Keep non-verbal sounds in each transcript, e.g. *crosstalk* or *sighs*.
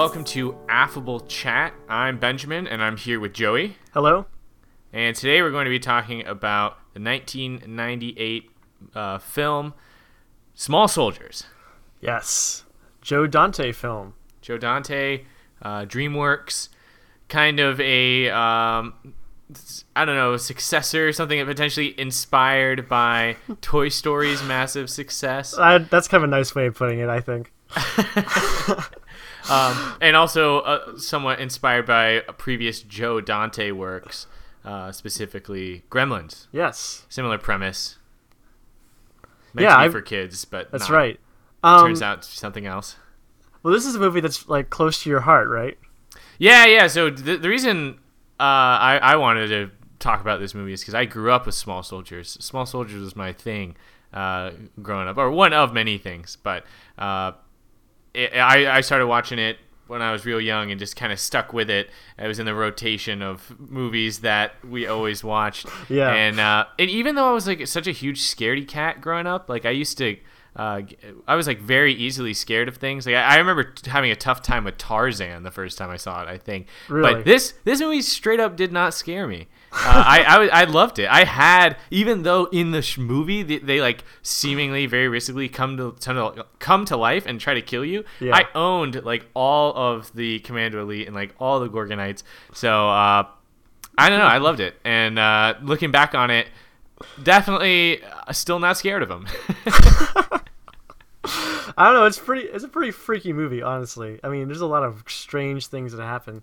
welcome to Affable Chat. I'm Benjamin, and I'm here with Joey. Hello. And today we're going to be talking about the 1998 uh, film Small Soldiers. Yes. Joe Dante film. Joe Dante, uh, DreamWorks, kind of a um, I don't know successor, something that potentially inspired by *laughs* Toy Story's massive success. That's kind of a nice way of putting it, I think. *laughs* *laughs* um, and also uh, somewhat inspired by previous Joe Dante works, uh, specifically Gremlins. Yes. Similar premise. Meant Yeah, to be I've- for kids, but That's not. right. Um, Turns out something else. well, this is a movie that's like close to your heart, right? Yeah, yeah. So the, the reason uh, I, I wanted to talk about this movie is because I grew up with Small Soldiers. Small Soldiers was my thing uh, growing up, or one of many things. But uh, it, I, I started watching it when I was real young and just kind of stuck with it. It was in the rotation of movies that we always watched. *laughs* Yeah. And uh, and even though I was like such a huge scaredy cat growing up, like I used to. Uh, I was like very easily scared of things. Like I, I remember t- having a tough time with Tarzan the first time I saw it. I think, Really? but this this movie straight up did not scare me. Uh, I, I I loved it. I had even though in the sh- movie they, they like seemingly very riskily come to, to come to life and try to kill you. Yeah. I owned like all of the Commando Elite and like all the Gorgonites. So uh, I don't know. I loved it. And uh, looking back on it, definitely uh, still not scared of them. *laughs* I don't know. It's pretty. It's a pretty freaky movie, honestly. I mean, there's a lot of strange things that happen.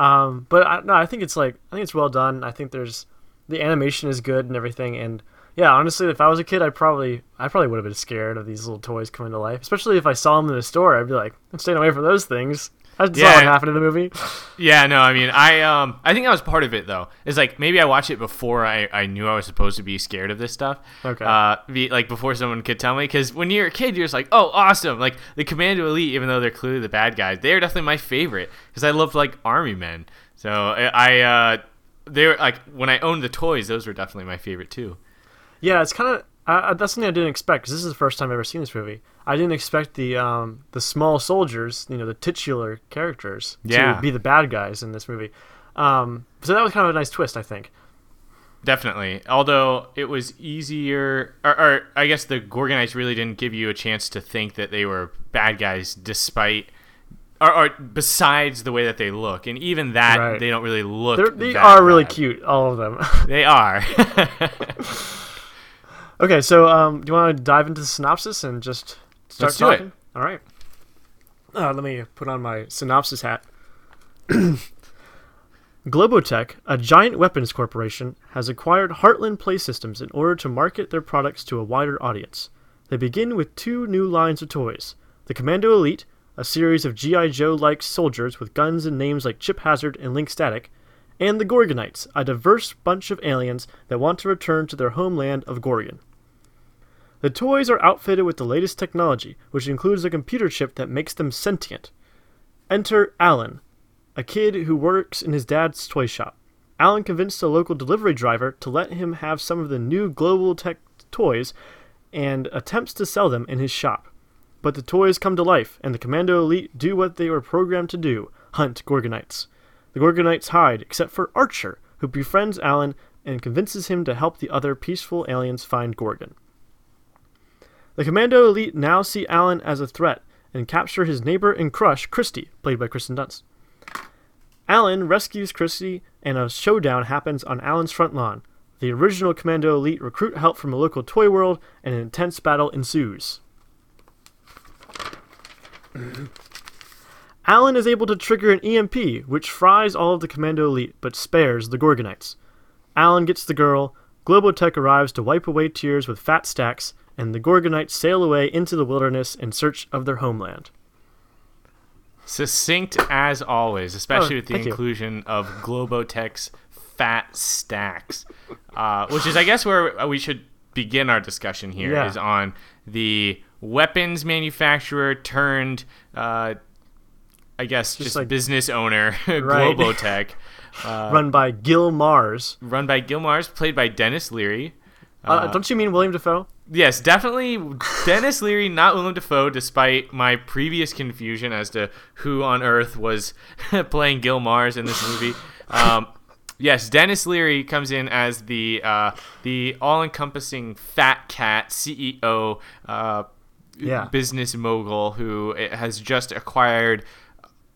Um, but I, no, I think it's like I think it's well done. I think there's the animation is good and everything. And yeah, honestly, if I was a kid, I probably I probably would have been scared of these little toys coming to life. Especially if I saw them in the store, I'd be like, I'm staying away from those things. That's all Yeah. what happened in the movie. Yeah, no, I mean, I um, I think that was part of it though. Is like maybe I watched it before I, I knew I was supposed to be scared of this stuff. Okay. Uh, be, like before someone could tell me, because when you're a kid, you're just like, oh, awesome! Like the Commando Elite, even though they're clearly the bad guys, they're definitely my favorite because I love like army men. So I, I uh, they were like when I owned the toys, those were definitely my favorite too. Yeah, it's kind of uh, that's something I didn't expect because this is the first time I've ever seen this movie. I didn't expect the um, the small soldiers, you know, the titular characters, Yeah. to be the bad guys in this movie. Um, so that was kind of a nice twist, I think. Definitely. Although it was easier, or, or I guess the Gorgonites really didn't give you a chance to think that they were bad guys, despite, or, or besides the way that they look, and even that Right. they don't really look. They're, they are really cute, all of them. *laughs* They are. *laughs* okay, so um, do you want to dive into the synopsis and just start Let's do it. talking? All right. Uh, let me put on my synopsis hat. *clears throat* Globotech, a giant weapons corporation, has acquired Heartland Play Systems in order to market their products to a wider audience. They begin with two new lines of toys the Commando Elite, a series of G.I. Joe like soldiers with guns and names like Chip Hazard and Link Static, and the Gorgonites, a diverse bunch of aliens that want to return to their homeland of Gorgon. The toys are outfitted with the latest technology, which includes a computer chip that makes them sentient. Enter Alan, a kid who works in his dad's toy shop. Alan convinced a local delivery driver to let him have some of the new Globotech toys and attempts to sell them in his shop. But the toys come to life, and the Commando Elite do what they were programmed to do hunt Gorgonites. The Gorgonites hide, except for Archer, who befriends Alan and convinces him to help the other peaceful aliens find Gorgon. The Commando Elite now see Alan as a threat and capture his neighbor and crush, Christy, played by Kristen Dunst. Alan rescues Christy, and a showdown happens on Alan's front lawn. The original Commando Elite recruit help from a local toy world, and an intense battle ensues. *clears throat* Alan is able to trigger an EMP, which fries all of the Commando Elite, but spares the Gorgonites. Alan gets the girl, Globotech arrives to wipe away tears with fat stacks, and the Gorgonites sail away into the wilderness in search of their homeland. Succinct as always, especially Oh, with the thank you. inclusion of Globotech's fat stacks, uh, which is, I guess, where we should begin our discussion here. Is Yeah. on the weapons manufacturer turned, uh, I guess, just, like- business owner, *laughs* Right. Globotech, *laughs* uh, Run by Gil Mars. run by Gil Mars, played by Denis Leary. Uh, don't you mean William Dafoe? Yes, definitely Denis Leary, not Willem Dafoe, despite my previous confusion as to who on earth was *laughs* playing Gil Mars in this movie. Um, yes, Denis Leary comes in as the uh, the all-encompassing fat cat CEO, uh, Yeah. business mogul who eh, has just acquired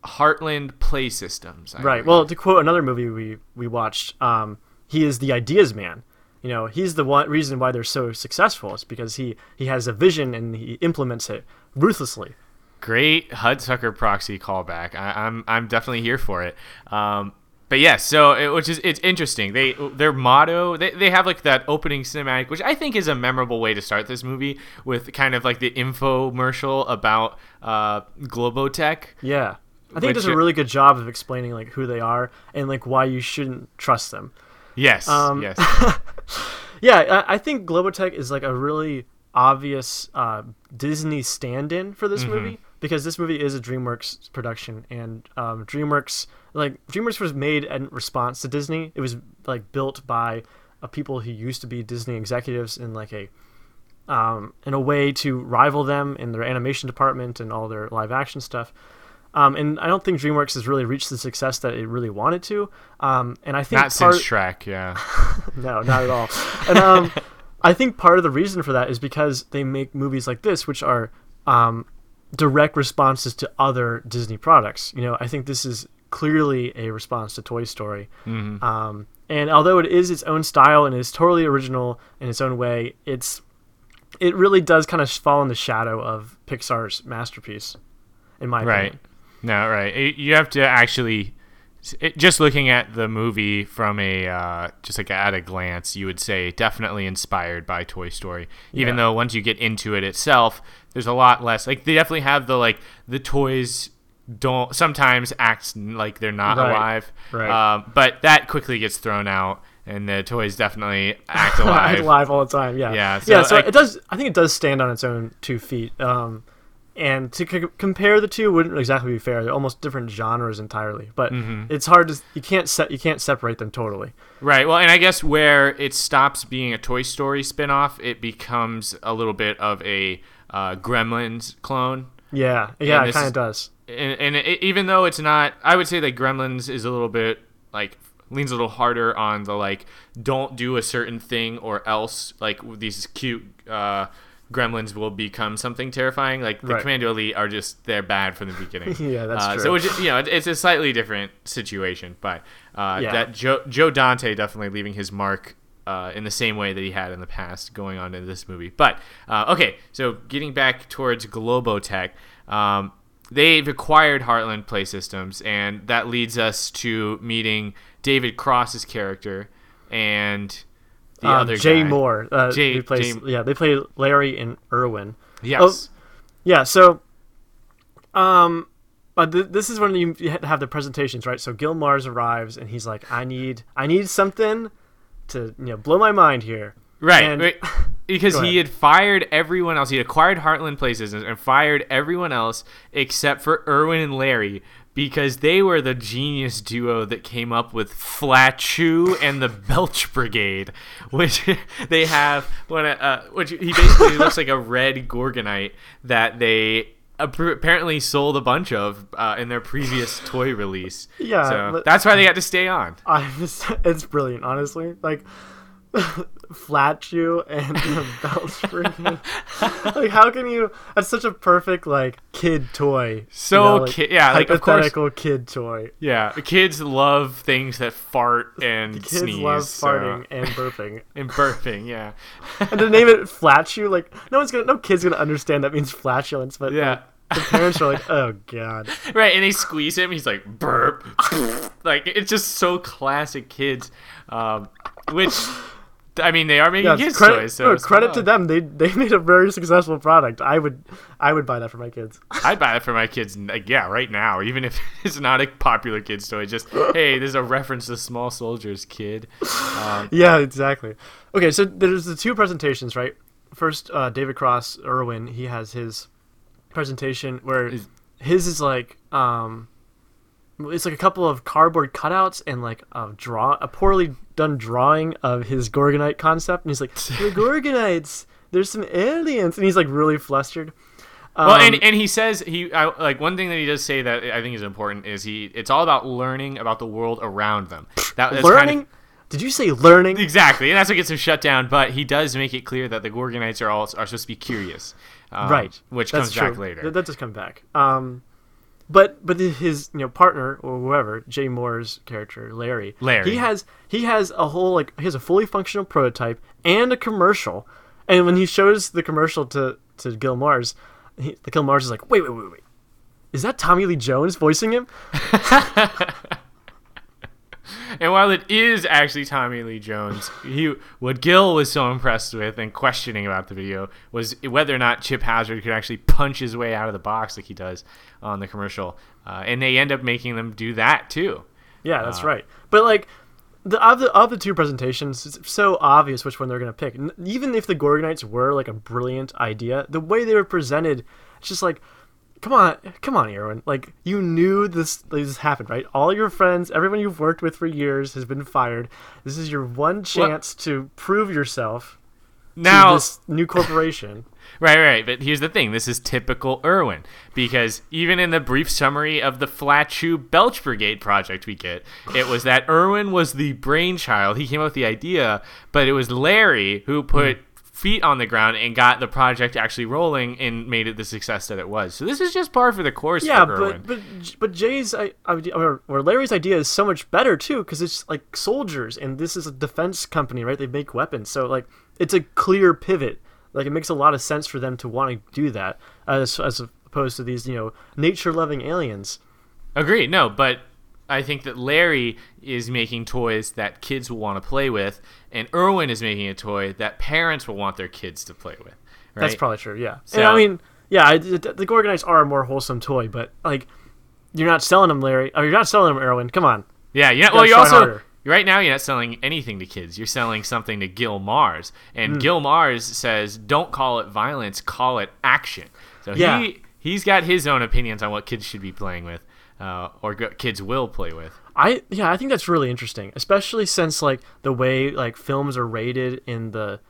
Heartland Play Systems. I Right. believe. Well, to quote another movie we we watched, um, he is the ideas man. You know, he's the one reason why they're so successful. Is because he he has a vision and he implements it ruthlessly. Great Hudsucker proxy callback. I, I'm I'm definitely here for it. Um, but yes, so it, which is it's interesting. They their motto they, they have like that opening cinematic, which I think is a memorable way to start this movie with kind of like the infomercial about uh, Globotech. Yeah. I think it does a really good job of explaining like who they are and like why you shouldn't trust them. Yes, Um, yes, *laughs* Yeah, I, I think Globotech is like a really obvious uh, Disney stand-in for this movie because this movie is a DreamWorks production, and um, DreamWorks like DreamWorks was made in response to Disney. It was like built by uh, people who used to be Disney executives in like a um, in a way to rival them in their animation department and all their live action stuff. Um, and I don't think DreamWorks has really reached the success that it really wanted to. Um, and I think not part, since Shrek. Yeah, *laughs* no, not at all. And um, I think part of the reason for that is because they make movies like this, which are um, direct responses to other Disney products. You know, I think this is clearly a response to Toy Story. Um, and although it is its own style and is totally original in its own way, it's it really does kind of fall in the shadow of Pixar's masterpiece, in my right. opinion. No, right. You- You have to actually it, just looking at the movie from a uh, just like at a glance, you would say definitely inspired by Toy Story. Even Yeah. though once you get into it itself, there's a lot less. Like they definitely have the like the toys don't sometimes act like they're not Right. alive. Right. Um, but that quickly gets thrown out, and the toys definitely act *laughs* alive. live all the time. Yeah, Yeah, yeah. so So I- it does. I think it does stand on its own two feet. Um, and to c- compare the two wouldn't exactly be fair. They're almost different genres entirely. But Mm-hmm. it's hard to you can't set you can't separate them totally. Right. Well, and I guess where it stops being a Toy Story spin-off, it becomes a little bit of a uh, Gremlins clone. Yeah, yeah, it kind of does. And, and it, even though it's not, I would say that Gremlins is a little bit like leans a little harder on the like don't do a certain thing or else like these cute uh, gremlins will become something terrifying like the Right. commando elite are just they're bad from the beginning *laughs* Yeah, that's uh, true. so is- you know it's a slightly different situation but uh, Yeah. that joe joe dante definitely leaving his mark uh, in the same way that he had in the past going on in this movie but uh, okay so getting back towards globotech um, they've acquired Heartland Play Systems, and that leads us to meeting David Cross's character and the Um, other Jay guy. Mohr. Uh, Jay- plays, Jay- yeah, they play Larry and Irwin. Yes. Oh, Yeah, so um but th- this is when you have the presentations, right? So Gil Mars arrives and he's like, "I need I need something to, you know, blow my mind here." Right, And- right. *laughs* Because he had fired everyone else. He had acquired Heartland Places and fired everyone else except for Irwin and Larry because they were the genius duo that came up with Flatchu and the Belch Brigade, which *laughs* they have when uh, which he basically *laughs* looks like a red Gorgonite that they apparently sold a bunch of uh, in their previous toy release. Yeah, so that's why they had to stay on. I just, *laughs* it's brilliant, honestly. Like *laughs* flat shoe and the belt *laughs* spring. like how can you that's such a perfect like kid toy. So you know, like, ki- yeah, like, of course- hypothetical kid toy. Yeah, kids love things that fart *laughs* and Kids sneeze. love so- farting and burping. and burping. Yeah, and to name it flat shoe, like no one's gonna no kid's gonna understand that means flatulence, but yeah. like, the parents are like, Oh god. Right, and they squeeze him. He's like burp, like it's just so classic kids. Um, which, I mean, they are making Yeah, kids credit, toys. So no, credit to them. They they made a very successful product. I would I would buy that for my kids. *laughs* I'd buy it for my kids. Like, yeah, right now, even if *laughs* it's not a popular kids toy. Just *laughs* hey, there's a reference to Small Soldiers, kid. Um, Yeah, exactly. Okay, so there's the two presentations, right? First, uh, David Cross Irwin, he has his presentation where Is- his is like um, it's like a couple of cardboard cutouts and like a draw a poorly done drawing of his Gorgonite concept, and he's like, *laughs* the Gorgonites. there's some aliens, and he's like really flustered. Well, Um, and, and he says he I, like one thing that he does say that I think is important is he it's all about learning about the world around them. *laughs* That, that's learning. kind of, Did you say learning? exactly, and that's what gets him shut down. But he does make it clear that the Gorgonites are all are supposed to be curious, um, right, Which That's comes back later. That, that does come back. Um, but but his you know partner or whoever Jay Mohr's character Larry, Larry. he has he has a whole like he has a fully functional prototype and a commercial, and when he shows the commercial to to Gil Mars, he, the Gil Mars is like, wait wait wait wait, is that Tommy Lee Jones voicing him? *laughs* *laughs* And while it is actually Tommy Lee Jones, he what Gil was so impressed with and questioning about the video was whether or not Chip Hazard could actually punch his way out of the box like he does on the commercial. Uh, and they end up making them do that too. Yeah, that's right. But like the of the of the two presentations, it's so obvious which one they're gonna pick. Even if the Gorgonites were like a brilliant idea, the way they were presented, it's just like, come on, come on, Irwin. Like you knew this this happened, right? All your friends, everyone you've worked with for years, has been fired. This is your one chance to prove yourself Now, to this new corporation. *laughs* Right, right. But here's the thing this is typical Irwin because even in the brief summary of the Flat Shoe Belch Brigade project we get, it was that *sighs* Irwin was the brainchild. He came up with the idea, but it was Larry who put hmm. Feet on the ground and got the project actually rolling and made it the success that it was. So this is just par for the course Yeah, for but but but Jay's I, or, or Larry's idea is so much better too because it's like soldiers and this is a defense company, right? They make weapons, so like it's a clear pivot. Like it makes a lot of sense for them to want to do that as as opposed to these you know nature loving aliens. Agreed. No, but I think that Larry is making toys that kids will want to play with, and Irwin is making a toy that parents will want their kids to play with. Right? That's probably true. Yeah. So- and I mean, yeah, the, Gorgonites are a more wholesome toy, but like you're not selling them, Larry. Or you're not selling them, Irwin. Come on. Yeah, yeah. Gotta Well, you're also harder. right now you're not selling anything to kids. You're selling something to Gil Mars, and mm. Gil Mars says, "Don't call it violence, call it action." So Yeah. he he's got his own opinions on what kids should be playing with, uh, or g- kids will play with. I yeah, I think that's really interesting, especially since like the way like films are rated in the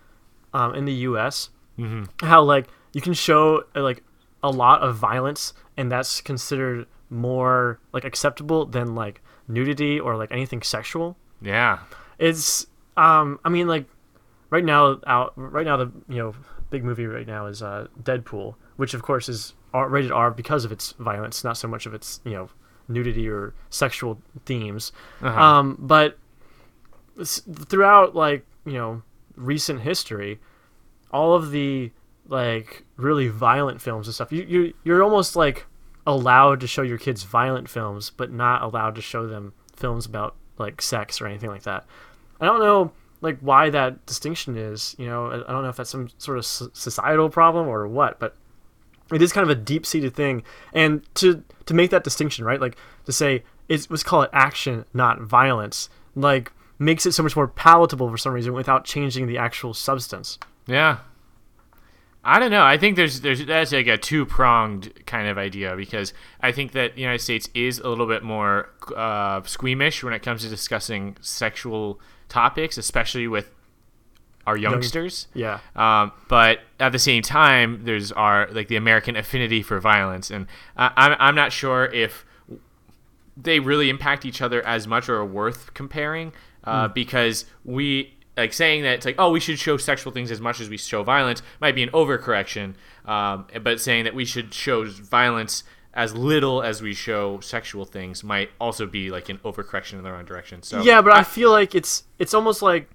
um, in the U.S. Mm-hmm. How like you can show like a lot of violence, and that's considered more like acceptable than like nudity or like anything sexual. Yeah, It's um, I mean like right now out right now the you know big movie right now is uh, Deadpool, which of course is R- rated R because of its violence, not so much of its you know nudity or sexual themes. Uh-huh. Um, but throughout like you know recent history, all of the like really violent films and stuff, you you you're almost like allowed to show your kids violent films, but not allowed to show them films about like sex or anything like that. I don't know like why that distinction is. You know, I I don't know if that's some sort of societal problem or what, but it is kind of a deep seated thing. And to to make that distinction, right? Like to say it's let's call it action, not violence, like makes it so much more palatable for some reason without changing the actual substance. yeah. I don't know. I think there's there's that's like a two pronged kind of idea because I think that the United States is a little bit more uh, squeamish when it comes to discussing sexual topics, especially with our youngsters. Yeah. Um, but at the same time, there's our like the American affinity for violence, and I I'm I'm not sure if they really impact each other as much or are worth comparing, uh, because we like saying that it's like oh we should show sexual things as much as we show violence might be an overcorrection, um, but saying that we should show violence as little as we show sexual things might also be like an overcorrection in the wrong direction. So Yeah, but I feel like it's it's almost like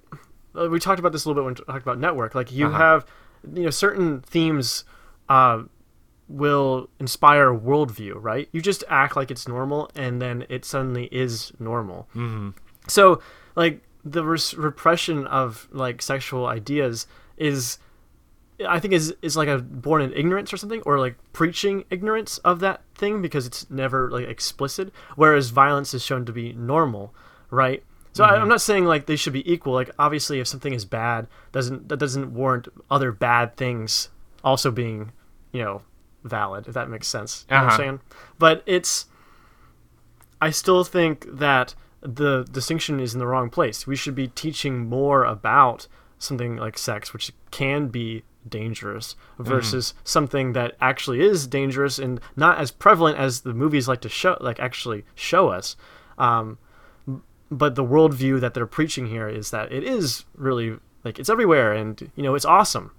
we talked about this a little bit when we talked about network. Like you Uh-huh. have you know certain themes uh, will inspire worldview, right? You just act like it's normal, and then it suddenly is normal. Mm-hmm. So like the res- repression of like sexual ideas is. I think is is like a born in ignorance or something, or like preaching ignorance of that thing because it's never like explicit. Whereas violence is shown to be normal, right? So I, I'm not saying like they should be equal. Like obviously, if something is bad, doesn't that doesn't warrant other bad things also being, you know, valid. If that makes sense, you know what Uh-huh. I'm saying. But it's, I still think that the distinction is in the wrong place. We should be teaching more about something like sex, which can be dangerous versus something that actually is dangerous and not as prevalent as the movies like to show like actually show us um, but the worldview that they're preaching here is that it is really like it's everywhere and you know it's awesome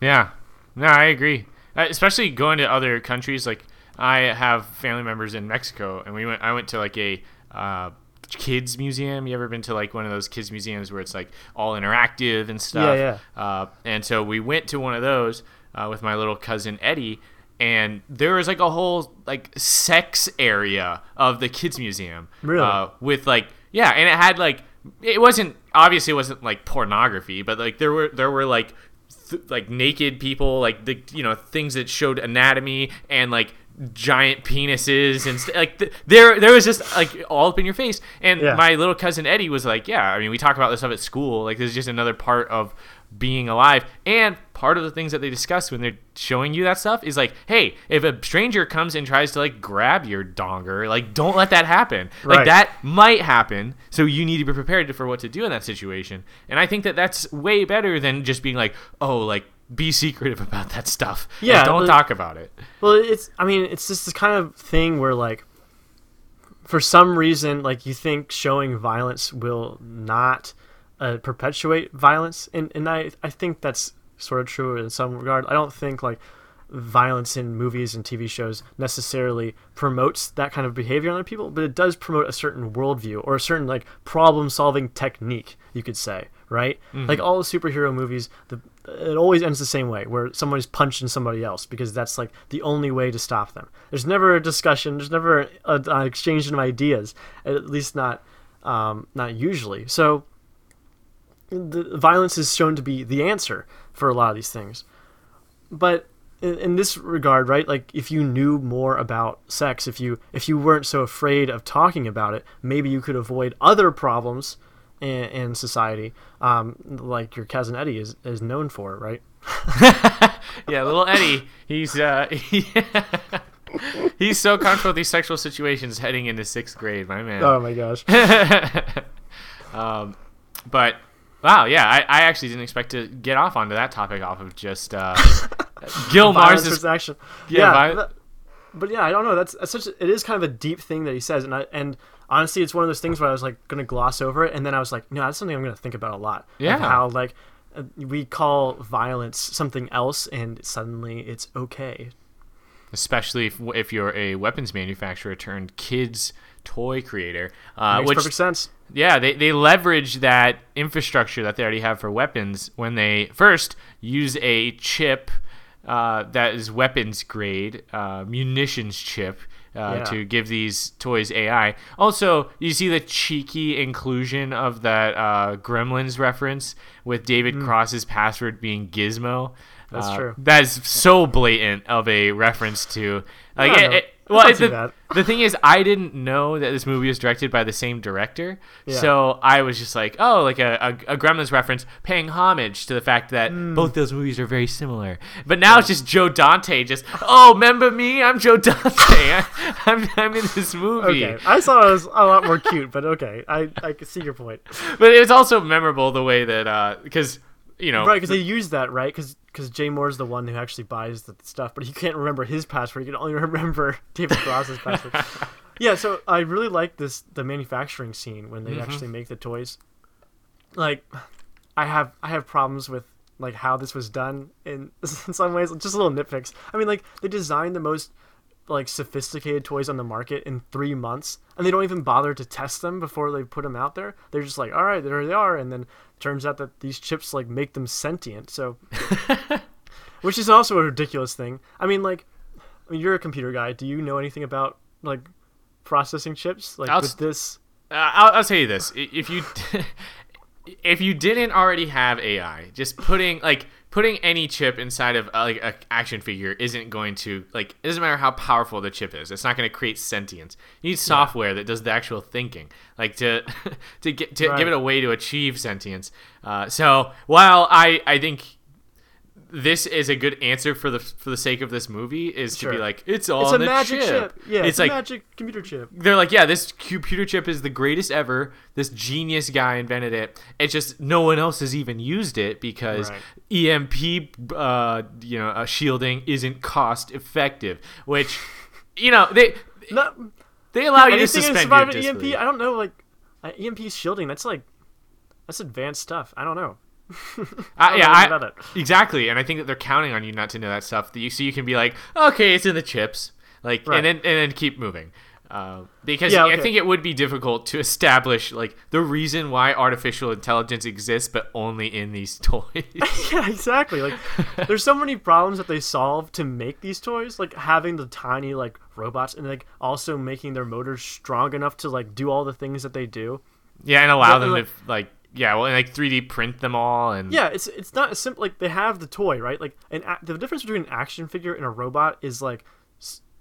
Yeah, no, I agree. Uh, especially going to other countries. Like I have family members in Mexico, and we went. I went to like a uh, kids museum. You ever been to like one of those kids museums where it's like all interactive and stuff? Yeah, Uh, and so we went to one of those uh, with my little cousin Eddie. And there was like a whole like sex area of the kids museum, Really? uh, with like yeah, and it had like it wasn't obviously it wasn't like pornography, but like there were there were like th- like naked people, like the you know things that showed anatomy and like giant penises and st- like th- there there was just like all up in your face. And Yeah. my little cousin Eddie was like, yeah, I mean we talk about this stuff at school, like this is just another part of being alive. And part of the things that they discuss when they're showing you that stuff is like hey if a stranger comes and tries to like grab your donger like don't let that happen. Like that might happen so you need to be prepared for what to do in that situation. And i think that that's way better than just being like oh like be secretive *laughs* about that stuff. Yeah, don't but- talk about it. Well, it's I mean, it's just this kind of thing where like for some reason like you think showing violence will not uh, perpetuate violence and and I I think that's sort of true in some regard. I don't think like violence in movies and TV shows necessarily promotes that kind of behavior on other people, but it does promote a certain worldview or a certain like problem solving technique, you could say, right? Like all the superhero movies, the it always ends the same way, where somebody's punching somebody else because that's like the only way to stop them. There's never a discussion. There's never an exchange of ideas, at least not um, not usually. So the violence is shown to be the answer for a lot of these things. But in, in this regard, right? Like if you knew more about sex, if you if you weren't so afraid of talking about it, maybe you could avoid other problems in, in society, um, like your cousin Eddie is, is known for, right? *laughs* yeah little eddie he's uh *laughs* he's so comfortable with these sexual situations heading into sixth grade my man Oh my gosh. *laughs* um, but wow, yeah, I, I actually didn't expect to get off onto that topic off of just uh, *laughs* Gil Violence Mars versus action. Yeah, Yeah, but, yeah, I don't know. That's, that's such. A, it is kind of a deep thing that he says, and I and honestly, it's one of those things where I was like gonna gloss over it, and then I was like, no, that's something I'm gonna think about a lot. Yeah. how like uh, we call violence something else, and suddenly it's okay. especially if, if you're a weapons manufacturer turned kids toy creator, uh, Makes which perfect sense. Yeah, they, they leverage that infrastructure that they already have for weapons when they first use a chip uh, that is weapons grade, uh, munitions chip. Uh, Yeah. To give these toys AI. Also, you see the cheeky inclusion of that uh, Gremlins reference with David Cross's password being Gizmo. Mm. That's Uh, true. That is so blatant of a reference to like it, it- well, the, the thing is, I didn't know that this movie was directed by the same director, Yeah. so I was just like, oh, like a, a, a Gremlins reference, paying homage to the fact that Hmm. both those movies are very similar. But now it's just Joe Dante, just oh, remember me? I'm Joe Dante. I, *laughs* I'm I'm in this movie. Okay, I thought it was a lot more cute, but okay, I I can see your point. But it was also memorable the way that because you know Right, because they use that, right? Because Jay Mohr's the one who actually buys the stuff, but he can't remember his password. He can only *laughs* remember David Cross's password. *laughs* Yeah, so I really like this the manufacturing scene when they mm-hmm. actually make the toys. Like, I have I have problems with like how this was done in, in *laughs* some ways. Just a little nitpicks. I mean, like they designed the most like sophisticated toys on the market in three months, and they don't even bother to test them before they put them out there. They're just like, all right, there they are, and then turns out that these chips like make them sentient. So, *laughs* which is also a ridiculous thing. I mean, like, I mean, you're a computer guy. Do you know anything about like processing chips? Like I'll with this, Uh, I'll, I'll tell you this: if you *laughs* if you didn't already have AI, just putting like putting any chip inside of uh, like a action figure isn't going to like it doesn't matter how powerful the chip is. It's not going to create sentience. You need software that does the actual thinking, like to *laughs* to get to Right. give it a way to achieve sentience. Uh, so while I I think this is a good answer for the for the sake of this movie is to be like it's all It's a magic chip. Yeah, it's, it's, like magic computer chip. they're like, yeah, this computer chip is the greatest ever. This genius guy invented it. It's just no one else has even used it because Right. EMP, uh, you know, uh, shielding isn't cost effective. Which, *laughs* you know, they Not, they allow you to suspend survive your an EMP. I don't know, like uh, EMP shielding. That's like that's advanced stuff. I don't know. I, don't yeah, know I, about it. exactly. And I think that they're counting on you not to know that stuff. That you, so you can be like, okay, it's in the chips, like, Right. and then and then keep moving. Uh, because Yeah, I think it would be difficult to establish like the reason why artificial intelligence exists, but only in these *laughs* toys. *laughs* yeah, exactly. Like, there's so many problems that they solve to make these toys, like having the tiny like robots, and like also making their motors strong enough to like do all the things that they do. yeah, and allow Yeah, them like- to like yeah, well, and like 3D print them all and Yeah, it's it's not as simple. Like they have the toy, right? Like, an a- the difference between an action figure and a robot is like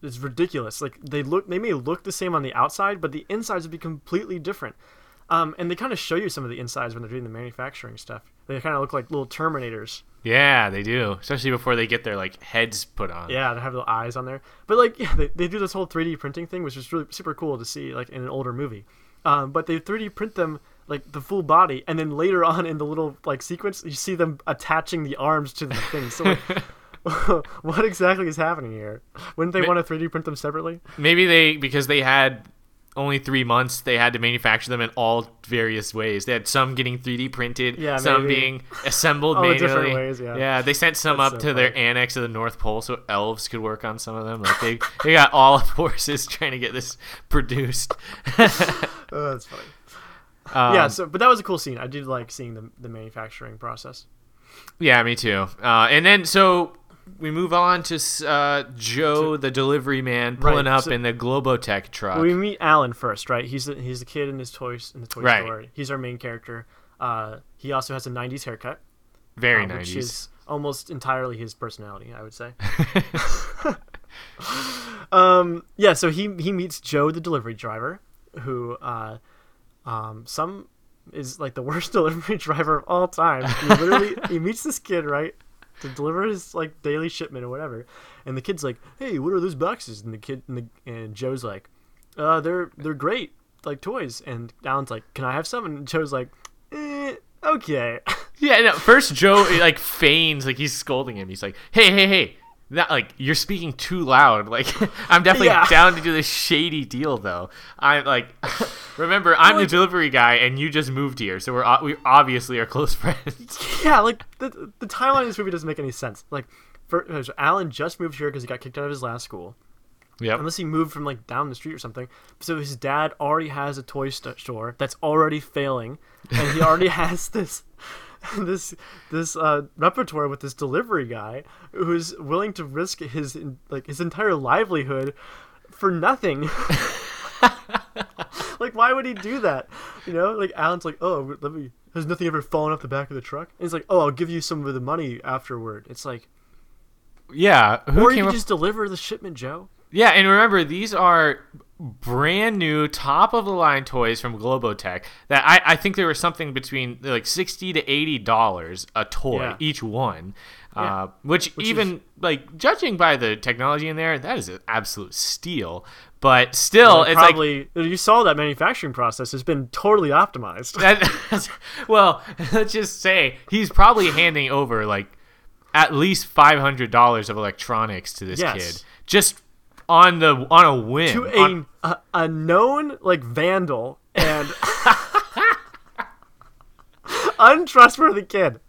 it's ridiculous. Like they look, they may look the same on the outside, but the insides would be completely different. Um, and they kind of show you some of the insides when they're doing the manufacturing stuff. They kind of look like little Terminators. yeah, they do, especially before they get their like heads put on. Yeah, they have little eyes on there. But like, yeah, they, they do this whole 3D printing thing, which is really super cool to see, like in an older movie. Um, but they 3D print them like the full body, and then later on in the little like sequence, you see them attaching the arms to the thing. So like, *laughs* what exactly is happening here? Wouldn't they Ma- want to 3D print them separately? Maybe they because they had only three months, they had to manufacture them in all various ways. They had some getting 3D printed, Yeah, some maybe. being *laughs* assembled All manually. different ways, yeah. yeah, they sent some That's up so to their annex of the North Pole so elves could work on some of them. Like they, they got all of *laughs* forces trying to get this produced. Oh, that's funny. Um, yeah. So, but that was a cool scene. I did like seeing the the manufacturing process. Yeah, me too. Uh, and then so we move on to uh, Joe, the delivery man, pulling Right, up so- in the Globotech truck. We meet Alan first, right? He's the, he's the kid in his toys in the toy Right. store. He's our main character. Uh, he also has a '90s haircut. Very uh, nice. which is almost entirely his personality, I would say. *laughs* *laughs* um, yeah, so he he meets Joe, the delivery driver, who uh, um, some is like the *laughs* worst delivery driver of all time. He literally he *laughs* meets this kid right to deliver his like daily shipment or whatever, and the kid's like, "Hey, what are those boxes?" And the kid and, the, and Joe's like, "Uh, they're they're great, like toys." And Alan's like, "Can I have some?" And Joe's like, eh, "Okay." *laughs* Yeah, no, first Joe like feigns like he's scolding him. He's like, "Hey, hey, hey, not like you're speaking too loud. *laughs* Like I'm definitely Yeah. down to do this shady deal though. I'm like *laughs* remember I'm Well, the delivery guy and you just moved here, so we're we obviously are close *laughs* friends." yeah, like the the timeline of this movie doesn't make any sense. Like, for, uh, so Alan just moved here because he got kicked out of his last school. Yeah. Unless he moved from like down the street or something. So his dad already has a toy st- store that's already failing, and he already has this *laughs* this this uh, repertoire with this delivery guy who's willing to risk his like his entire livelihood for nothing. *laughs* like, why would he do that? You know, like Alan's like, oh, let me. Has nothing ever fallen off the back of the truck? And he's like, oh, I'll give you some of the money afterward. It's like, Yeah, who or you up- just deliver the shipment, Joe. Yeah, and remember these are brand new top of the line toys from Globotech that I, I think there was something between like 60 to 80 dollars a toy Yeah. each one Yeah. uh, which, Which even like judging by the technology in there that is an absolute steal but still it's like you saw that manufacturing process has been totally optimized. *laughs* that, *laughs* well *laughs* let's just say he's probably handing over like at least $500 of electronics to this Yes. kid just on the on a whim to on- a, a a known like vandal and *laughs* untrustworthy kid.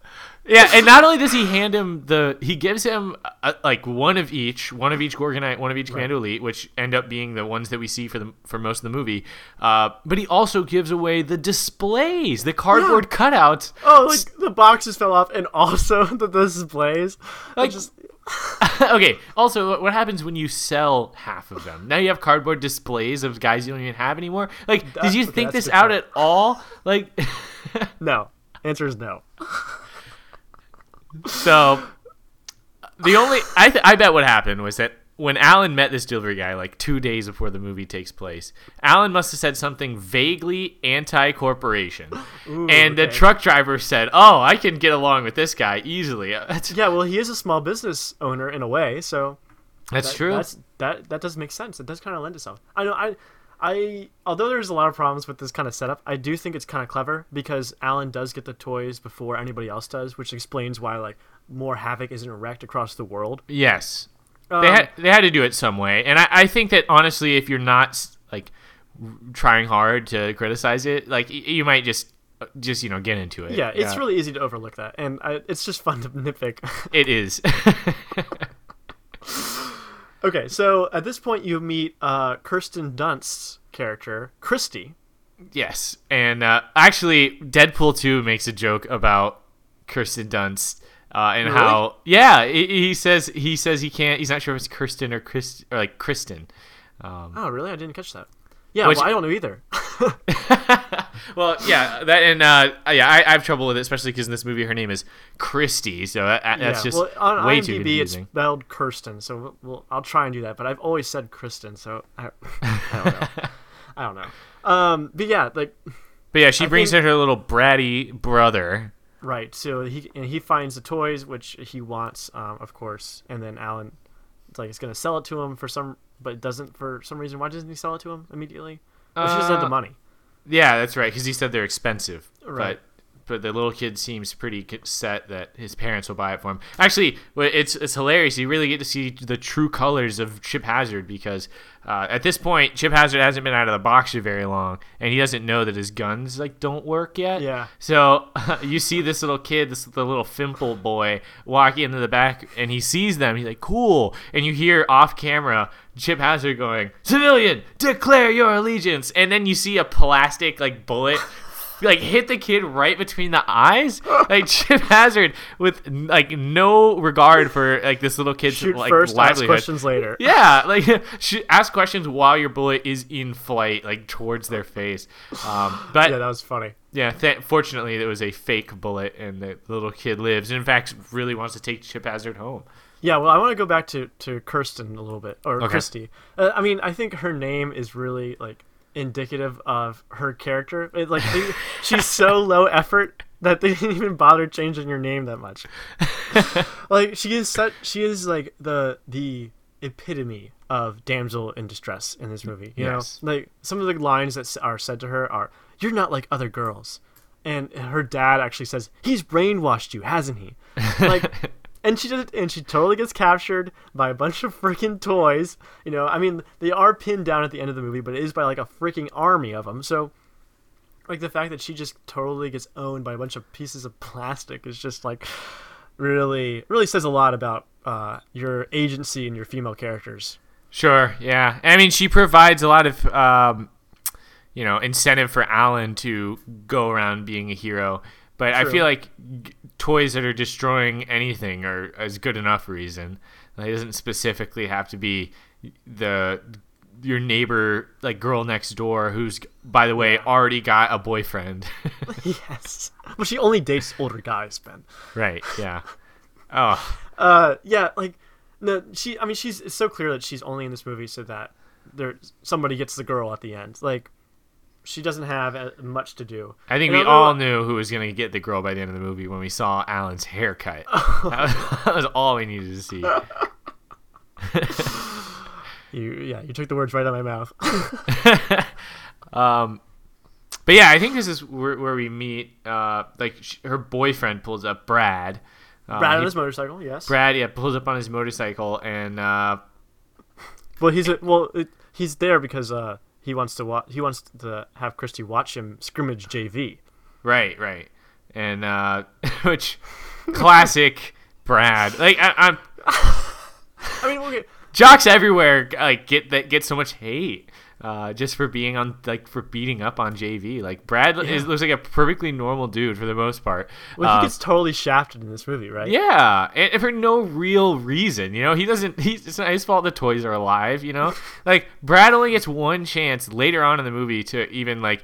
Yeah, and not only does he hand him the, he gives him uh like one of each, one of each Gorgonite, one of each Commando Elite, which end up being the ones that we see for the for most of the movie. Uh, but he also gives away the displays, the cardboard cutouts. Oh, like the boxes fell off, and also *laughs* the displays. I Like- just *laughs* okay. Also, what- happens when you sell half of them? Now you have cardboard displays of guys you don't even have anymore. Like, did you okay, think this out point. at all? Like, *laughs* no. Answer is no. So the only I th- I bet what happened was that when Alan met this delivery guy like two days before the movie takes place, Alan must have said something vaguely anti-corporation, and the truck driver said, "Oh, I can get along with this guy easily." *laughs* Yeah, well, he is a small business owner in a way, so that's that, true. That's, that that does make sense. It does kind of lend itself. I know. I I although there's a lot of problems with this kind of setup, I do think it's kind of clever because Alan does get the toys before anybody else does, which explains why like more havoc isn't wrecked across the world. yes, Um, they had they had to do it some way, and I, I think that honestly, if you're not like trying hard to criticize it, like y- you might just just you know get into it. yeah, it's really easy to overlook that, and I, it's just fun to *laughs* nitpick. *laughs* it is. *laughs* okay, so at this point you meet uh, Kirsten Dunst's character, Christy. Yes, and uh, actually, Deadpool two makes a joke about Kirsten Dunst uh, and Really? how yeah he, he says he says he can't he's not sure if it's Kirsten or Chris or like Kristen. Um, Oh, really? I didn't catch that. Yeah, Which- well, I don't know either. *laughs* *laughs* well, yeah, that and uh, yeah, I, I have trouble with it, especially because in this movie her name is Christy, so that, that's yeah, just well, on way IMDb too it's spelled Kirsten, so we'll, we'll, I'll try and do that. But I've always said Kristen, so I, *laughs* I don't know. I don't know. Um, but yeah, like But yeah, she I brings think- in her little bratty brother. Right. So he and he finds the toys which he wants, um, of course, and then Alan, it's like, it's gonna sell it to him for some, but it doesn't for some reason. Why doesn't he sell it to him immediately? Well, she doesn't have the Uh, money. Yeah, that's right, because he said they're expensive. Right. But the little kid seems pretty set that his parents will buy it for him. Actually, it's it's hilarious. You really get to see the true colors of Chip Hazard because uh, at this point, Chip Hazard hasn't been out of the box for very long, and he doesn't know that his guns like don't work yet. Yeah. So *laughs* you see this little kid, this the little Fimple boy, walking into the back, and he sees them. He's like, "Cool!" And you hear off camera Chip Hazard going, "Civilian, declare your allegiance!" And then you see a plastic like bullet. Like hit the kid right between the eyes, like *laughs* Chip Hazard with like no regard for like this little kid's Shoot like first, ask livelihood. questions later. Yeah, like *laughs* ask questions while your bullet is in flight, like towards their face. Um, *sighs* but Yeah, that was funny. yeah, th- fortunately, it was a fake bullet, and the little kid lives. And in fact, really wants to take Chip Hazard home. Yeah, well, I want to go back to to Kirsten a little bit, or Okay. Christy. Uh, I mean, I think her name is really like indicative of her character. It, like, they, she's so low effort that they didn't even bother changing your name that much. *laughs* like, she is such. She is like the the epitome of damsel in distress in this movie. You Yes. know, like some of the lines that are said to her are, "You're not like other girls." And her dad actually says, "He's brainwashed you, hasn't he?" Like, *laughs* and she did, and she totally gets captured by a bunch of freaking toys. You know, I mean, they are pinned down at the end of the movie, but it is by like a freaking army of them. So, like the fact that she just totally gets owned by a bunch of pieces of plastic is just like really, really says a lot about uh, your agency and your female characters. Sure, yeah. I mean, she provides a lot of, um, you know, incentive for Alan to go around being a hero. But I feel like g- toys that are destroying anything are is good enough reason. Like, it doesn't specifically have to be the your neighbor, like girl next door, who's by the way already got a boyfriend. *laughs* *laughs* yes, well, she only dates older guys, Ben. right? Yeah. *laughs* Oh, Uh, yeah, like no, she. I mean, she's it's so clear that she's only in this movie so that there somebody gets the girl at the end. Like, she doesn't have uh, much to do. I think And we all knew who was gonna get the girl by the end of the movie when we saw Alan's haircut. *laughs* that, was, that was all we needed to see. *laughs* You, yeah, you took the words right out of my mouth. *laughs* Um, but yeah, I think this is where, where we meet. Uh, like sh- her boyfriend pulls up Brad. Uh, Brad he- on his motorcycle, yes. Brad, yeah, pulls up on his motorcycle, and uh, Well, he's a, well, it, he's there because uh, he wants to watch. He wants to have Christy watch him scrimmage JV. right, right, and uh, *laughs* which classic Brad. Like I, I'm *laughs* I mean, okay, jocks everywhere. Like get that get so much hate. Uh, just for being on like for beating up on JV, like Brad is, looks like a perfectly normal dude for the most part. well, he Uh, gets totally shafted in this movie, right? Yeah, and and for no real reason, you know. He doesn't. He's it's not his fault the toys are alive, you know. *laughs* like Brad only gets one chance later on in the movie to even like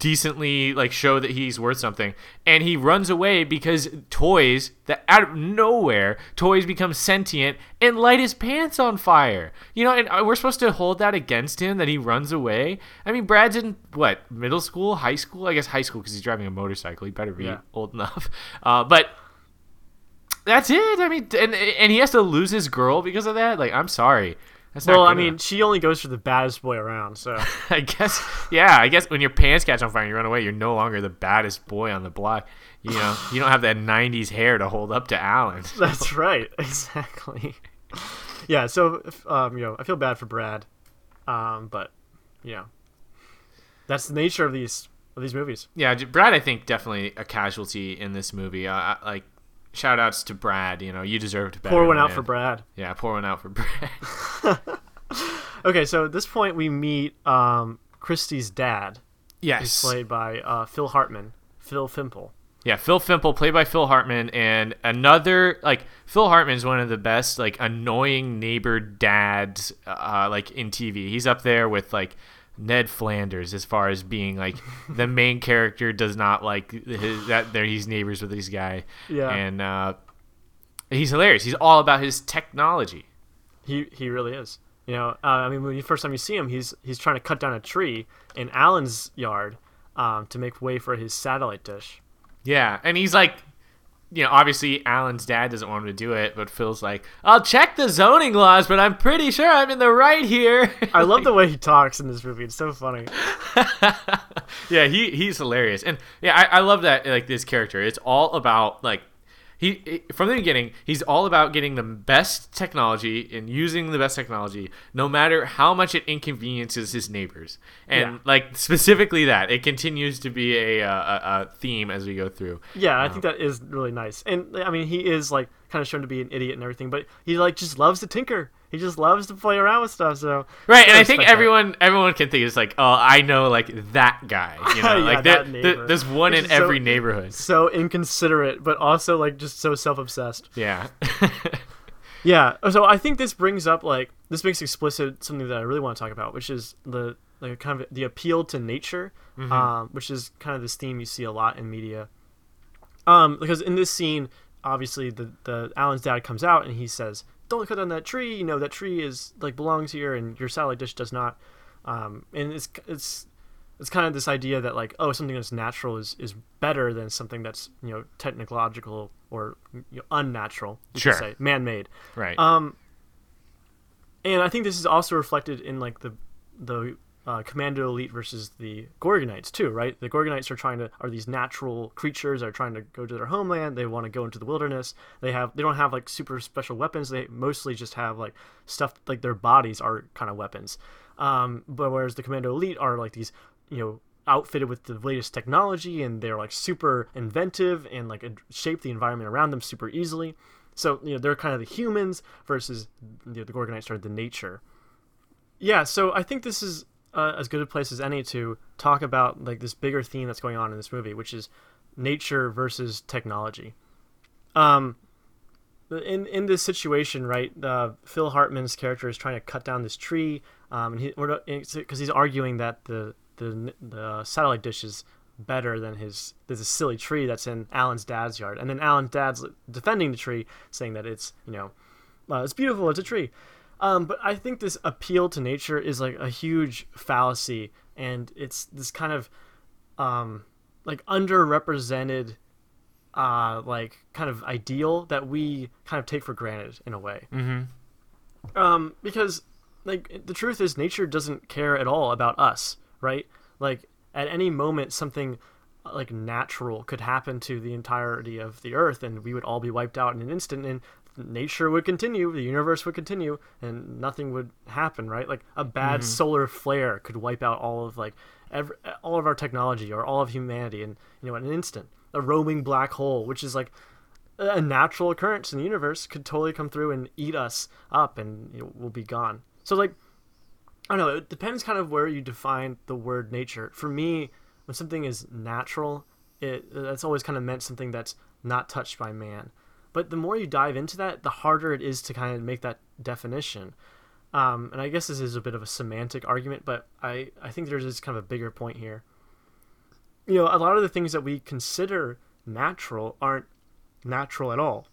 decently like show that he's worth something. And he runs away because toys that out of nowhere toys become sentient and light his pants on fire. You know and uh, we're supposed to hold that against him that he runs away? I mean brad's in what middle school high school? I guess high school because he's driving a motorcycle. He better be Yeah. old enough. Uh, but that's it. I mean and, and he has to lose his girl because of that? Like i'm sorry that's Well, I mean, enough. she only goes for the baddest boy around, so *laughs* I guess, yeah. I guess when your pants catch on fire and you run away, you're no longer the baddest boy on the block. You know, you don't have that '90s hair to hold up to Alan. *laughs* that's right, *laughs* exactly. Yeah, so um, you know, I feel bad for Brad, um, but you know, that's the nature of these of these movies. Yeah, Brad, I think definitely a casualty in this movie. Uh, like, shout outs to Brad. You know, you deserved better. Pour one out for Brad. Yeah, pour one out for Brad. *laughs* Okay, so at this point we meet um, Christy's dad, yes. played by uh, Phil Hartman, Phil Fimple. Yeah, Phil Fimple, played by Phil Hartman, and another like Phil Hartman is one of the best like annoying neighbor dads uh, like in TV. He's up there with like Ned Flanders as far as being like the main *laughs* character does not like his, that there he's neighbors with this guy. Yeah. and uh, he's hilarious. He's all about his technology. He he really is. You know, uh, I mean, when you first time you see him, he's he's trying to cut down a tree in Alan's yard um, to make way for his satellite dish. Yeah, and he's like, you know, obviously Alan's dad doesn't want him to do it, but Phil's like, I'll check the zoning laws, but I'm pretty sure I'm in the right here. *laughs* I love the way he *laughs* talks in this movie. It's so funny. *laughs* yeah, he he's hilarious, and yeah, I, I love that like this character. It's all about like he from the beginning. He's all about getting the best technology and using the best technology, no matter how much it inconveniences his neighbors. And Yeah. like specifically that, it continues to be a, a, a theme as we go through. Yeah, I think that is really nice. And I mean, he is like kind of shown to be an idiot and everything, but he like just loves to tinker. He just loves to play around with stuff. So Right, and I think that. everyone everyone can think it's like, oh, I know like that guy. You *laughs* know, Yeah, like that there, there's one Which in is so- every neighborhood. so inconsiderate, but also like just so self-obsessed. Yeah. *laughs* Yeah. So I think this brings up like this makes explicit something that I really want to talk about, which is the like kind of the appeal to nature, um, which is kind of this theme you see a lot in media. Um, because in this scene, obviously the the Alan's dad comes out and he says, "Don't cut down that tree. You know that tree is like belongs here, and your satellite dish does not." Um, and it's it's it's kind of this idea that like oh something that's natural is is better than something that's you know technological or you know, unnatural. You Sure. say man-made. right. Um, and I think this is also reflected in like the the uh, Commando Elite versus the Gorgonites too, right? The Gorgonites are trying to are these natural creatures are trying to go to their homeland. They want to go into the wilderness. They have they don't have like super special weapons. They mostly just have like stuff like their bodies are kind of weapons. Um, but whereas the Commando Elite are like these, you know, outfitted with the latest technology and they're like super inventive and like shape the environment around them super easily. So you know they're kind of the humans versus you know, the Gorgonites are the nature. Yeah, so I think this is uh, as good a place as any to talk about like this bigger theme that's going on in this movie, which is nature versus technology. Um, in in this situation, right? Uh, Phil Hartman's character is trying to cut down this tree, um, and he because he's arguing that the the the satellite dish is better than his there's a silly tree that's in Alan's dad's yard, and then Alan's dad's defending the tree, saying that it's you know uh, it's beautiful, it's a tree. Um, but I think this appeal to nature is like a huge fallacy, and it's this kind of um, like underrepresented uh, like kind of ideal that we kind of take for granted in a way. mm-hmm. Um, because like the truth is, nature doesn't care at all about us, right? Like at any moment, something uh, like natural could happen to the entirety of the Earth, and we would all be wiped out in an instant, and nature would continue, the universe would continue, and nothing would happen, right? Like a bad mm-hmm. solar flare could wipe out all of like every, all of our technology or all of humanity, in you know, in an instant. A roaming black hole, which is like a natural occurrence in the universe could totally come through and eat us up and you know, we'll be gone so like i don't know it depends kind of where you define the word nature for me when something is natural it that's always kind of meant something that's not touched by man but the more you dive into that the harder it is to kind of make that definition um, and i guess this is a bit of a semantic argument but i i think there's this kind of a bigger point here you know, a lot of the things that we consider natural aren't natural at all.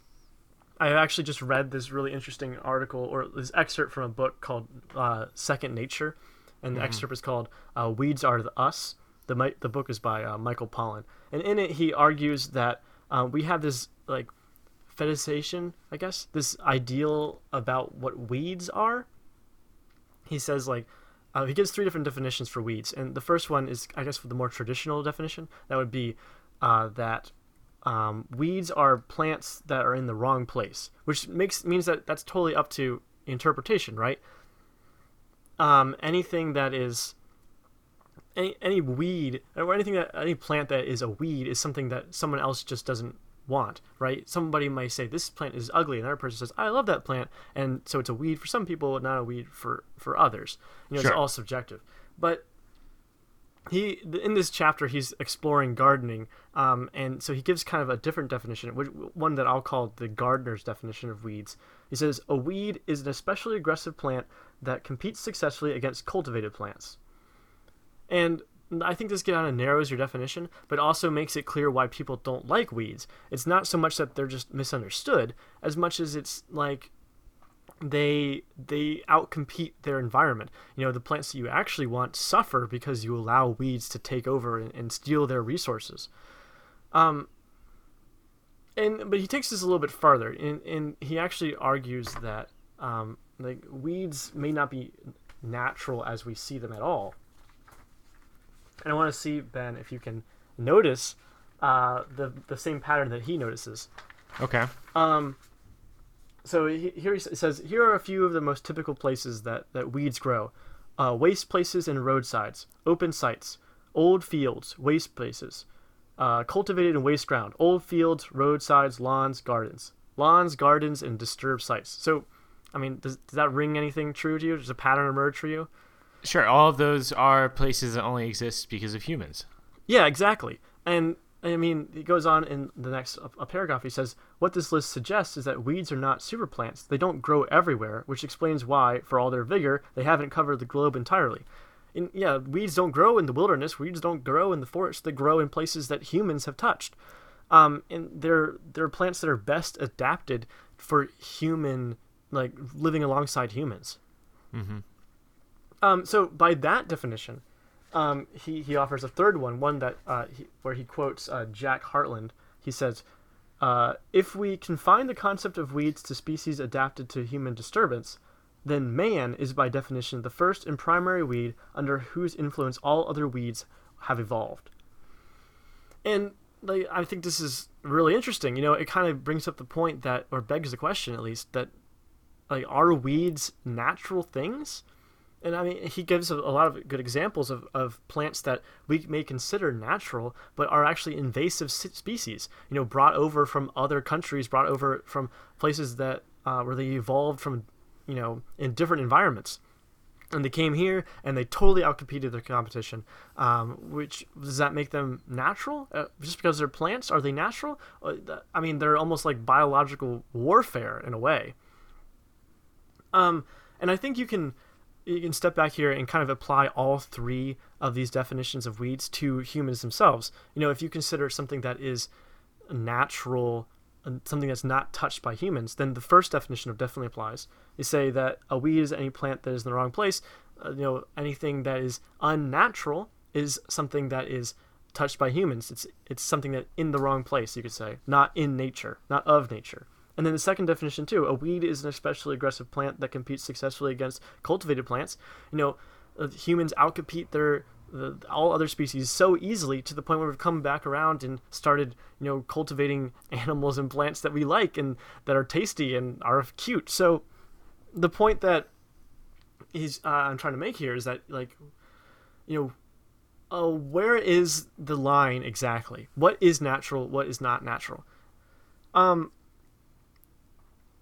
I actually just read this really interesting article or this excerpt from a book called uh, Second Nature, and the excerpt is called uh, "Weeds Are the Us." The the book is by uh, Michael Pollan, and in it he argues that uh, we have this like fetishization, I guess, this ideal about what weeds are. He says like uh, he gives three different definitions for weeds, and the first one is, I guess, the more traditional definition. That would be uh, that um, weeds are plants that are in the wrong place, which makes means that that's totally up to interpretation, right? Um, anything that is any any weed or anything that any plant that is a weed is something that someone else just doesn't want, right? Somebody might say this plant is ugly, and another person says I love that plant, and so it's a weed for some people, not a weed for for others. You know, Sure. it's all subjective. But he in this chapter he's exploring gardening, um, and so he gives kind of a different definition, which one that I'll call the gardener's definition of weeds. He says a weed is an especially aggressive plant that competes successfully against cultivated plants. And I think this kind of narrows your definition, but also makes it clear why people don't like weeds. It's not so much that they're just misunderstood, as much as it's like they they outcompete their environment. You know, the plants that you actually want suffer because you allow weeds to take over and, and steal their resources. Um, and but he takes this a little bit farther, and, and he actually argues that um, like weeds may not be natural as we see them at all. And I want to see Ben if you can notice uh, the the same pattern that he notices. Okay. Um, so he, here he says here are a few of the most typical places that, that weeds grow: uh, waste places and roadsides, open sites, old fields, waste places, uh, cultivated and waste ground, old fields, roadsides, lawns, gardens, lawns, gardens, and disturbed sites. So, I mean, does, does that ring anything true to you? Does a pattern emerge for you? Sure. All of those are places that only exist because of humans. Yeah, exactly. And I mean, he goes on in the next a paragraph. He says, "What this list suggests is that weeds are not superplants. They don't grow everywhere, which explains why, for all their vigor, they haven't covered the globe entirely." And yeah, weeds don't grow in the wilderness. Weeds don't grow in the forest. They grow in places that humans have touched. Um, and they're they're plants that are best adapted for human, like living alongside humans. Mm-hmm. Um, so by that definition, um, he, he offers a third one, one that uh, he, where he quotes uh, Jack Harlan. He says, uh, "If we confine the concept of weeds to species adapted to human disturbance, then man is by definition the first and primary weed under whose influence all other weeds have evolved." And like, I think this is really interesting. You know, it kind of brings up the point that, or begs the question at least, that like are weeds natural things? And I mean, he gives a, lot of good examples of, of plants that we may consider natural, but are actually invasive species. You know, brought over from other countries, brought over from places that uh, where they evolved from, you know, in different environments. And they came here and they totally outcompeted their competition. Um, which does that make them natural? Uh, just because they're plants, are they natural? Uh, I mean, they're almost like biological warfare in a way. Um, and I think you can you can step back here and kind of apply all three of these definitions of weeds to humans themselves. You know, if you consider something that is natural something that's not touched by humans, then the first definition of definitely applies. You say that a weed is any plant that is in the wrong place. Uh, you know, anything that is unnatural is something that is touched by humans. It's it's something that in the wrong place, you could say, not in nature, not of nature. And then the second definition too, a weed is an especially aggressive plant that competes successfully against cultivated plants. You know, uh, humans outcompete their the, all other species so easily to the point where we've come back around and started, you know, cultivating *laughs* animals and plants that we like and that are tasty and are cute. So, the point that he's uh, I'm trying to make here is that like, you know, uh, where is the line exactly? What is natural? What is not natural? Um.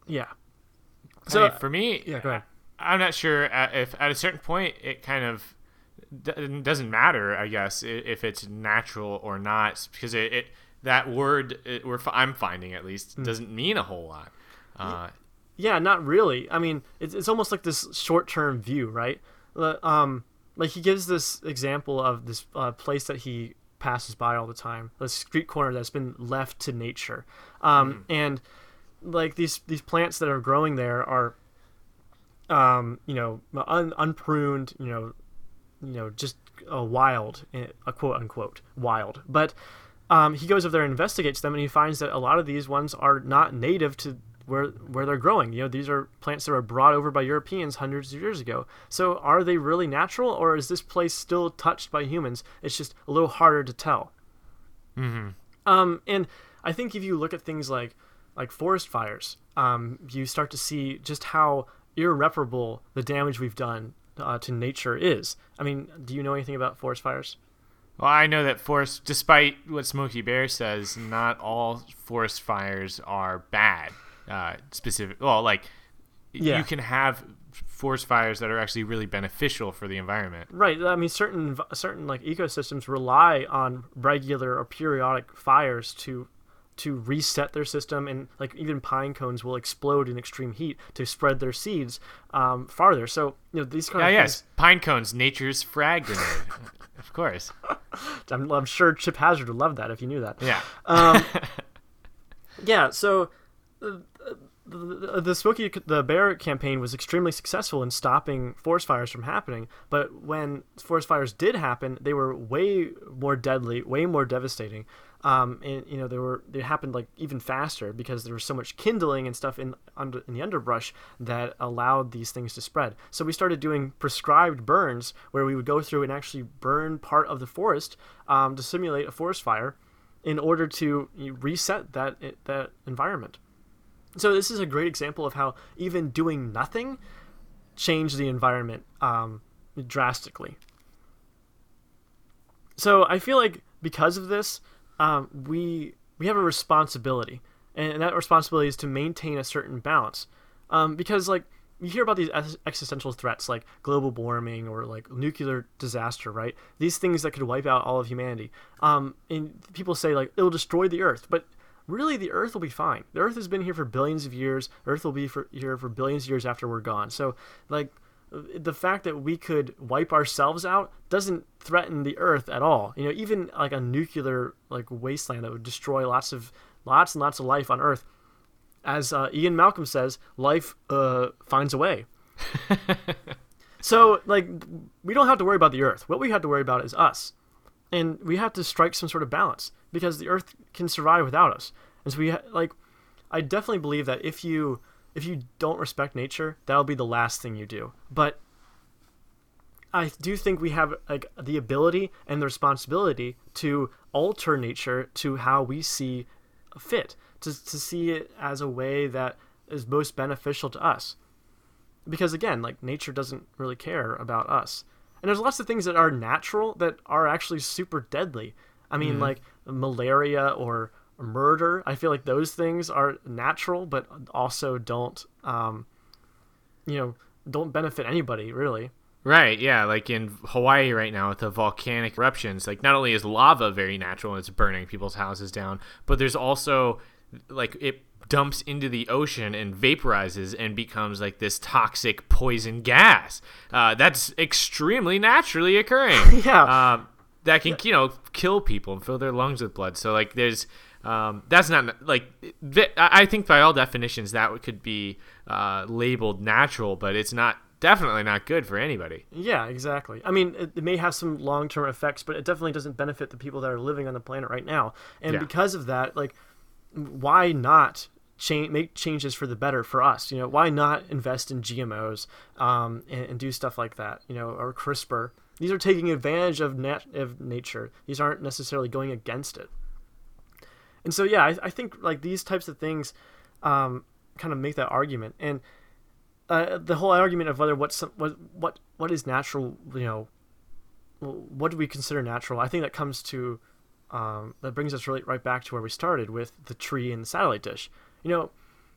Yeah. So So for me, yeah, go ahead. I'm not sure if at a certain point it kind of doesn't matter. I guess if it's natural or not, because it, it that word it, we're, f- I'm finding at least doesn't mean a whole lot. Uh, Yeah, not really. I mean, it's, it's almost like this short-term view, right? Uh, Um, like he gives this example of this uh, place that he passes by all the time. A street corner that's been left to nature, um, and like these these plants that are growing there are, um, you know, un, unpruned, you know, you know, just a wild, eh, a quote unquote wild. But um, he goes over there and investigates them, and he finds that a lot of these ones are not native to where where they're growing. You know, these are plants that were brought over by Europeans hundreds of years ago. So are they really natural, or is this place still touched by humans? It's just a little harder to tell. Mm-hmm. Um, and I think if you look at things like like forest fires, um, you start to see just how irreparable the damage we've done uh, to nature is. I mean, do you know anything about forest fires? Well, I know that forest, despite what Smokey Bear says, not all forest fires are bad. Uh, specific, well, like Yeah. you can have forest fires that are actually really beneficial for the environment. Right. I mean, certain certain like ecosystems rely on regular or periodic fires to to reset their system, and like even pine cones will explode in extreme heat to spread their seeds um, farther. So you know these kind Yeah, of yes, things. pine cones, nature's frag grenade. *laughs* of course. *laughs* I'm, I'm sure Chip Hazard would love that if you knew that. Yeah. Um, *laughs* yeah, so uh, the, the Smokey the Bear campaign was extremely successful in stopping forest fires from happening. But when forest fires did happen, they were way more deadly, way more devastating. Um, and you know they were they happened like even faster because there was so much kindling and stuff in under in the underbrush that allowed these things to spread. So we started doing prescribed burns where we would go through and actually burn part of the forest um, to simulate a forest fire in order to reset that that environment. So this is a great example of how even doing nothing changed the environment um, drastically. So I feel like because of this, um, we we have a responsibility, and that responsibility is to maintain a certain balance. Um, because like you hear about these existential threats like global warming or like nuclear disaster, right? These things that could wipe out all of humanity. Um, and people say like it'll destroy the Earth, but really the Earth will be fine. The Earth has been here for billions of years. Earth will be for, here for billions of years after we're gone. So like the fact that we could wipe ourselves out doesn't threaten the Earth at all. You know, even like a nuclear like wasteland that would destroy lots of lots and lots of life on Earth. As uh, Ian Malcolm says, life uh, finds a way. *laughs* so like we don't have to worry about the Earth. What we have to worry about is us, and we have to strike some sort of balance because the Earth can survive without us. And so we ha- like, I definitely believe that if you if you don't respect nature, that'll be the last thing you do. But I do think we have like the ability and the responsibility to alter nature to how we see fit, to, to see it as a way that is most beneficial to us. Because again, like nature doesn't really care about us. And there's lots of things that are natural that are actually super deadly. I mean, mm-hmm. like malaria or murder. I feel like those things are natural, but also don't, um, you know, don't benefit anybody really. Right, yeah, like in Hawaii right now with the volcanic eruptions, like not only is lava very natural and it's burning people's houses down, but there's also like it dumps into the ocean and vaporizes and becomes like this toxic poison gas. Uh, that's extremely naturally occurring. *laughs* Yeah. Um, that can you know kill people and fill their lungs with blood. So like there's um, that's not like th- I I think by all definitions that could be uh, labeled natural, but it's not definitely not good for anybody. Yeah, exactly. I mean, it, it may have some long term effects, but it definitely doesn't benefit the people that are living on the planet right now. And Yeah. because of that, like, why not change, make changes for the better for us? You know, why not invest in GMOs um, and, and do stuff like that? You know, or CRISPR. These are taking advantage of nat- of nature. These aren't necessarily going against it. And so, yeah, I, I think like these types of things um, kind of make that argument. And uh, the whole argument of whether what's what what what is natural, you know, what do we consider natural? I think that comes to um, that brings us really right back to where we started with the tree and the satellite dish. You know,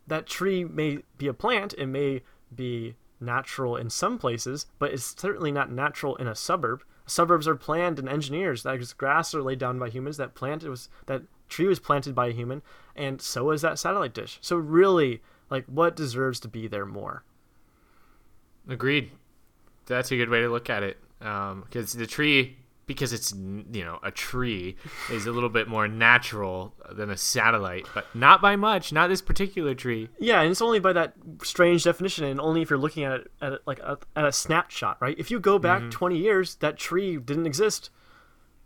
that tree may be a plant, it may be natural in some places, but it's certainly not natural in a suburb. Suburbs are planned and engineers. That grass are laid down by humans. That plant was that tree was planted by a human, and so is that satellite dish. So really, like, what deserves to be there more? Agreed. That's a good way to look at it. Um, because the tree because it's you know a tree *laughs* is a little bit more natural than a satellite, but not by much. Not this particular tree. Yeah, and it's only by that strange definition, and only if you're looking at it at it, like a, at a snapshot, right? If you go back mm-hmm. 20 years, that tree didn't exist.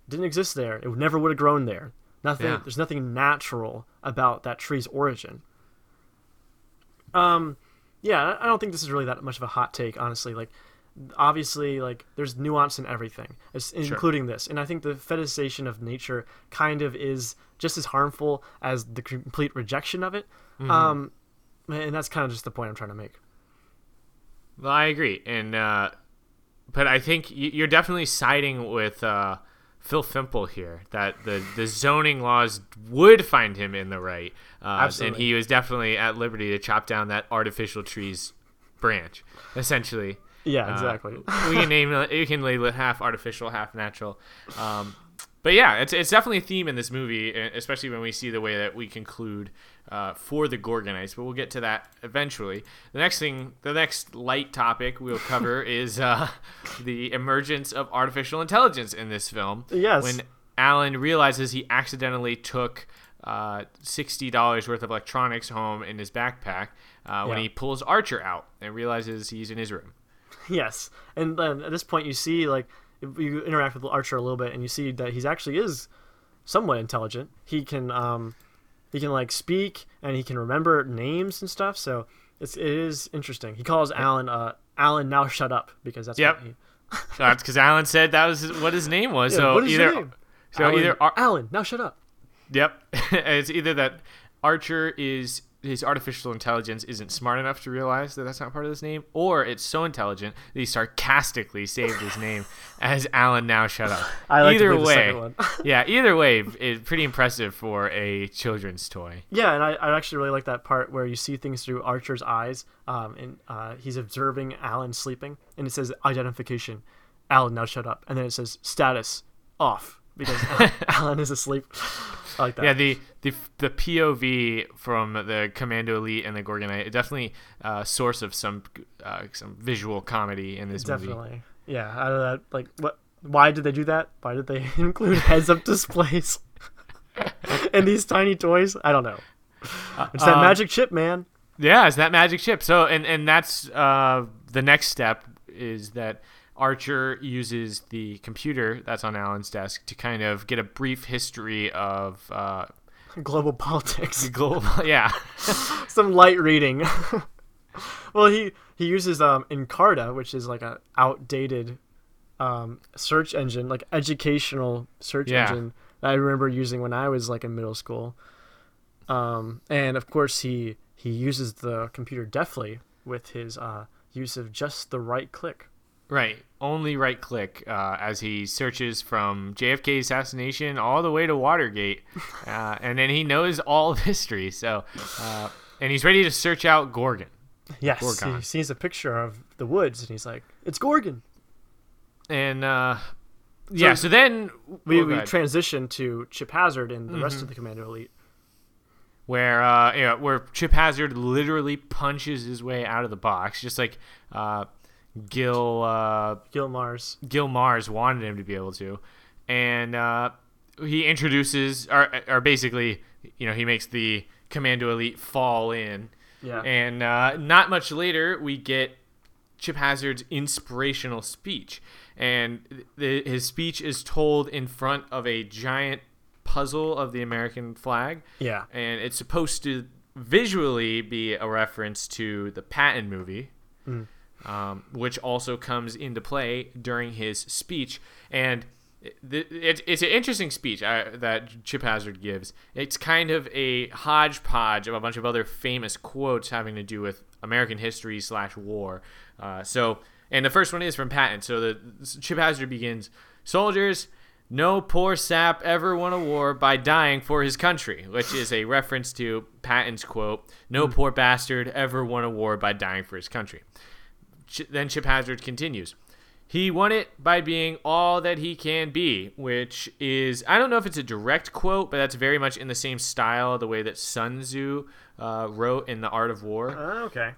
Didn't exist there. It never would have grown there. Nothing. Yeah. There's nothing natural about that tree's origin. Um, yeah, I- don't think this is really that much of a hot take, honestly. Like, obviously, like there's nuance in everything, including this, and I think the fetishization of nature kind of is just as harmful as the complete rejection of it. Um, and that's kind of just the point I'm trying to make. Well, I agree, and uh, but I think you're definitely siding with uh, Phil Fimple here that the the zoning laws would find him in the right, uh, and he was definitely at liberty to chop down that artificial tree's branch, essentially. Yeah, Uh, exactly. we can name it. You can label it half artificial, half natural. Um, but yeah, it's it's definitely a theme in this movie, especially when we see the way that we conclude uh, for the Gorgonites. But we'll get to that eventually. The next thing, the next light topic we'll cover *laughs* is uh, the emergence of artificial intelligence in this film. Yes. When Alan realizes he accidentally took uh, sixty dollars worth of electronics home in his backpack uh, when he pulls Archer out and realizes he's in his room. yes, and then at this point, you see like you interact with Archer a little bit, and you see that he's actually is somewhat intelligent. He can um, he can like speak, and he can remember names and stuff. So it's it is interesting. He calls Alan uh Alan now shut up because that's Yep. what he, *laughs* That's because Alan said that was what his name was. Yeah, so either so Alan, either Ar- Alan now shut up. yep, *laughs* it's either that Archer is his artificial intelligence isn't smart enough to realize that that's not part of his name, or it's so intelligent that he sarcastically saved his name *laughs* as Alan. Now shut up. I like either way, *laughs* yeah, either way, it's pretty impressive for a children's toy. Yeah, and I, I actually really like that part where you see things through Archer's eyes, um, and uh, he's observing Alan sleeping, and it says identification, Alan now shut up, and then it says status off because *laughs* Alan, is asleep. I like that. Yeah, the, the the POV from the Commando Elite and the Gorgonite definitely a source of some uh, some visual comedy in this movie. definitely. Yeah, out of that, like what? Why did they do that? Why did they *laughs* include heads-up displays *laughs* and these tiny toys? I don't know. It's that um, magic chip, man. Yeah, it's that magic chip. So, and and that's uh, the next step is that Archer uses the computer that's on Alan's desk to kind of get a brief history of uh, Global politics. *laughs* global. Yeah, *laughs* some light reading. *laughs* well, he he uses um Encarta, which is like a outdated um search engine, like educational search Yeah. engine that I remember using when I was like in middle school. Um, and of course he he uses the computer deftly with his uh use of just the right click. Right. Only right click uh, as he searches from JFK assassination all the way to Watergate, *laughs* uh, and then he knows all of *laughs* history. So, uh, and he's ready to search out Gorgon. Yes, Gorgon. he sees a picture of the woods and he's like, "It's Gorgon." And uh, yeah, so then We, oh, we transition to Chip Hazard and the rest Mm-hmm. of the Commando Elite. where uh, yeah, where Chip Hazard literally punches his way out of the box, just like uh, Gil uh, Gil Mars. Gil Mars wanted him to be able to, and uh, he introduces, or, or basically, you know, he makes the Commando Elite fall in, Yeah. and uh, not much later we get Chip Hazard's inspirational speech, and the, his speech is told in front of a giant puzzle of the American flag yeah. and it's supposed to visually be a reference to the Patton movie, um, which also comes into play during his speech. And it, it, it's an interesting speech uh, that Chip Hazard gives. It's kind of a hodgepodge of a bunch of other famous quotes having to do with American history slash war. Uh, so, and the first one is from Patton. So the Chip Hazard begins, "Soldiers." No poor sap ever won a war by dying for his country, which is a reference to Patton's quote, No poor bastard ever won a war by dying for his country. Then Chip Hazard continues. He won it by being all that he can be, which is, I don't know if it's a direct quote, but that's very much in the same style, the way that Sun Tzu uh, wrote in The Art of War. Uh, okay.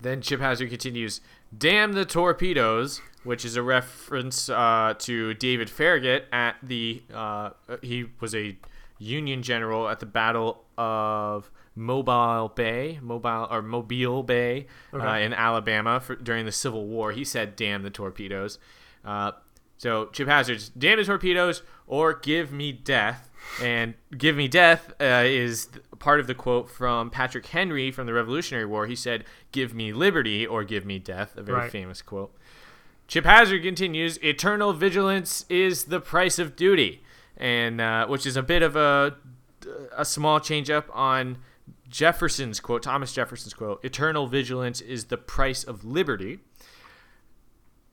Then Chip Hazard continues, Damn the torpedoes, which is a reference uh, to David Farragut at the. Uh, he was a Union general at the Battle of Mobile Bay, Mobile or Mobile Bay uh, in Alabama for, during the Civil War. He said, "Damn the torpedoes." Uh, so Chip Hazard's "Damn the torpedoes" or "Give me death," and "Give me death" uh, is part of the quote from Patrick Henry from the Revolutionary War. He said, "Give me liberty" or "Give me death," a very Right. famous quote. Chip Hazard continues, "Eternal vigilance is the price of duty," and uh, which is a bit of a a small change up on Jefferson's quote, Thomas Jefferson's quote, "Eternal vigilance is the price of liberty."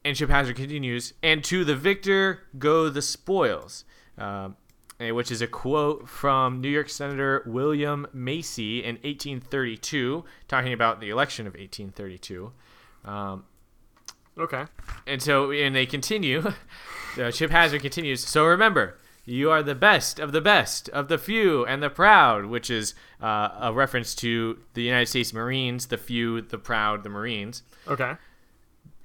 And Chip Hazard continues, "And to the victor go the spoils," eh, which is a quote from New York Senator William Marcy in 1832, talking about the election of 1832. Um, Okay. and so, and they continue. *laughs* uh, Chip Hazard continues. So remember, you are the best of the best of the few and the proud, which is uh, a reference to the United States Marines, the few, the proud, the Marines. Okay.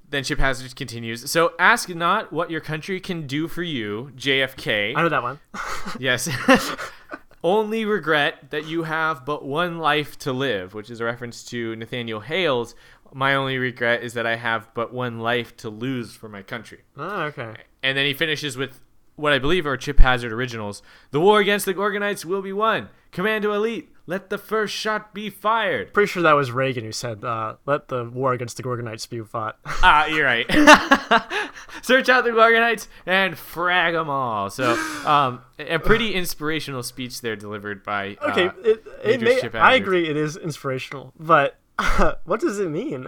Then Chip Hazard continues. So ask not what your country can do for you, JFK. I know that one. *laughs* Yes. *laughs* Only regret that you have but one life to live, which is a reference to Nathaniel Hale's. My only regret is that I have but one life to lose for my country. oh, okay. And then he finishes with what I believe are Chip Hazard originals. The war against the Gorgonites will be won. Commando Elite, let the first shot be fired. Pretty sure that was Reagan who said, uh, "Let the war against the Gorgonites be fought." *laughs* Ah, you're right. *laughs* Search out the Gorgonites and frag them all. So, um, a pretty inspirational speech there delivered by. uh, okay, it, it may, I agree it is inspirational, but *laughs* what does it mean?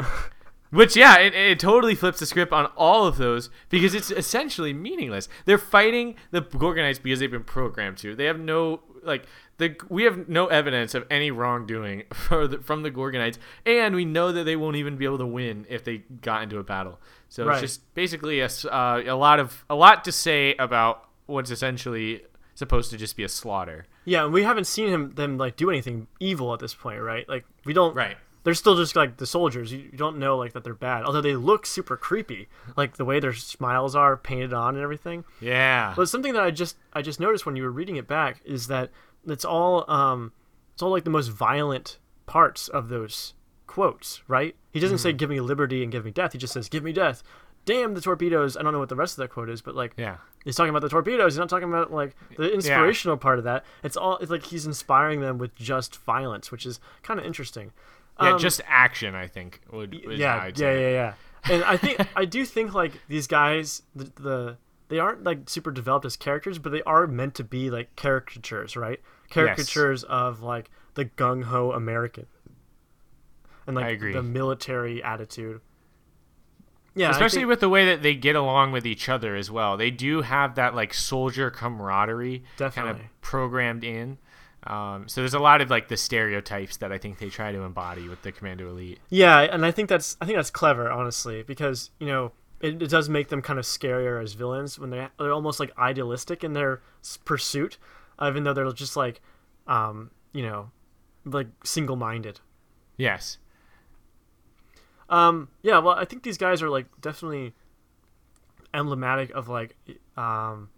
Which, yeah, it, it totally flips the script on all of those because it's essentially meaningless. They're fighting the Gorgonites because they've been programmed to. They have no like the we have no evidence of any wrongdoing *laughs* for the, from the Gorgonites, and we know that they won't even be able to win if they got into a battle. So Right. it's just basically a, uh, a lot of a lot to say about what's essentially supposed to just be a slaughter. yeah, and we haven't seen him them like do anything evil at this point, right? Like we don't. Right. They're still just like the soldiers. You, you don't know like that they're bad, although they look super creepy, like the way their smiles are painted on and everything. Yeah. But something that I just I just noticed when you were reading it back is that it's all um it's all like the most violent parts of those quotes, right? He doesn't say give me liberty and give me death. He just says give me death. Damn the torpedoes. I don't know what the rest of that quote is, but like yeah. he's talking about the torpedoes. He's not talking about like the inspirational part of that. It's all it's like he's inspiring them with just violence, which is kind of interesting. Yeah. Um, just action, I think would. Yeah, yeah, yeah, yeah. And I think I do think like these guys, the, the they aren't like super developed as characters, but they are meant to be like caricatures, right? Caricatures of like the gung ho American, and like I agree. the military attitude. Yeah, especially think- with the way that they get along with each other as well. They do have that like soldier camaraderie kind Definitely. of programmed in. Um, so there's a lot of like the stereotypes that I think they try to embody with the Commando Elite. Yeah, and I think that's I think that's clever, honestly, because you know it, it does make them kind of scarier as villains when they they're almost like idealistic in their pursuit, even though they're just like, um, you know, like single-minded. Yes. Um, yeah, well, I think these guys are like definitely emblematic of like um,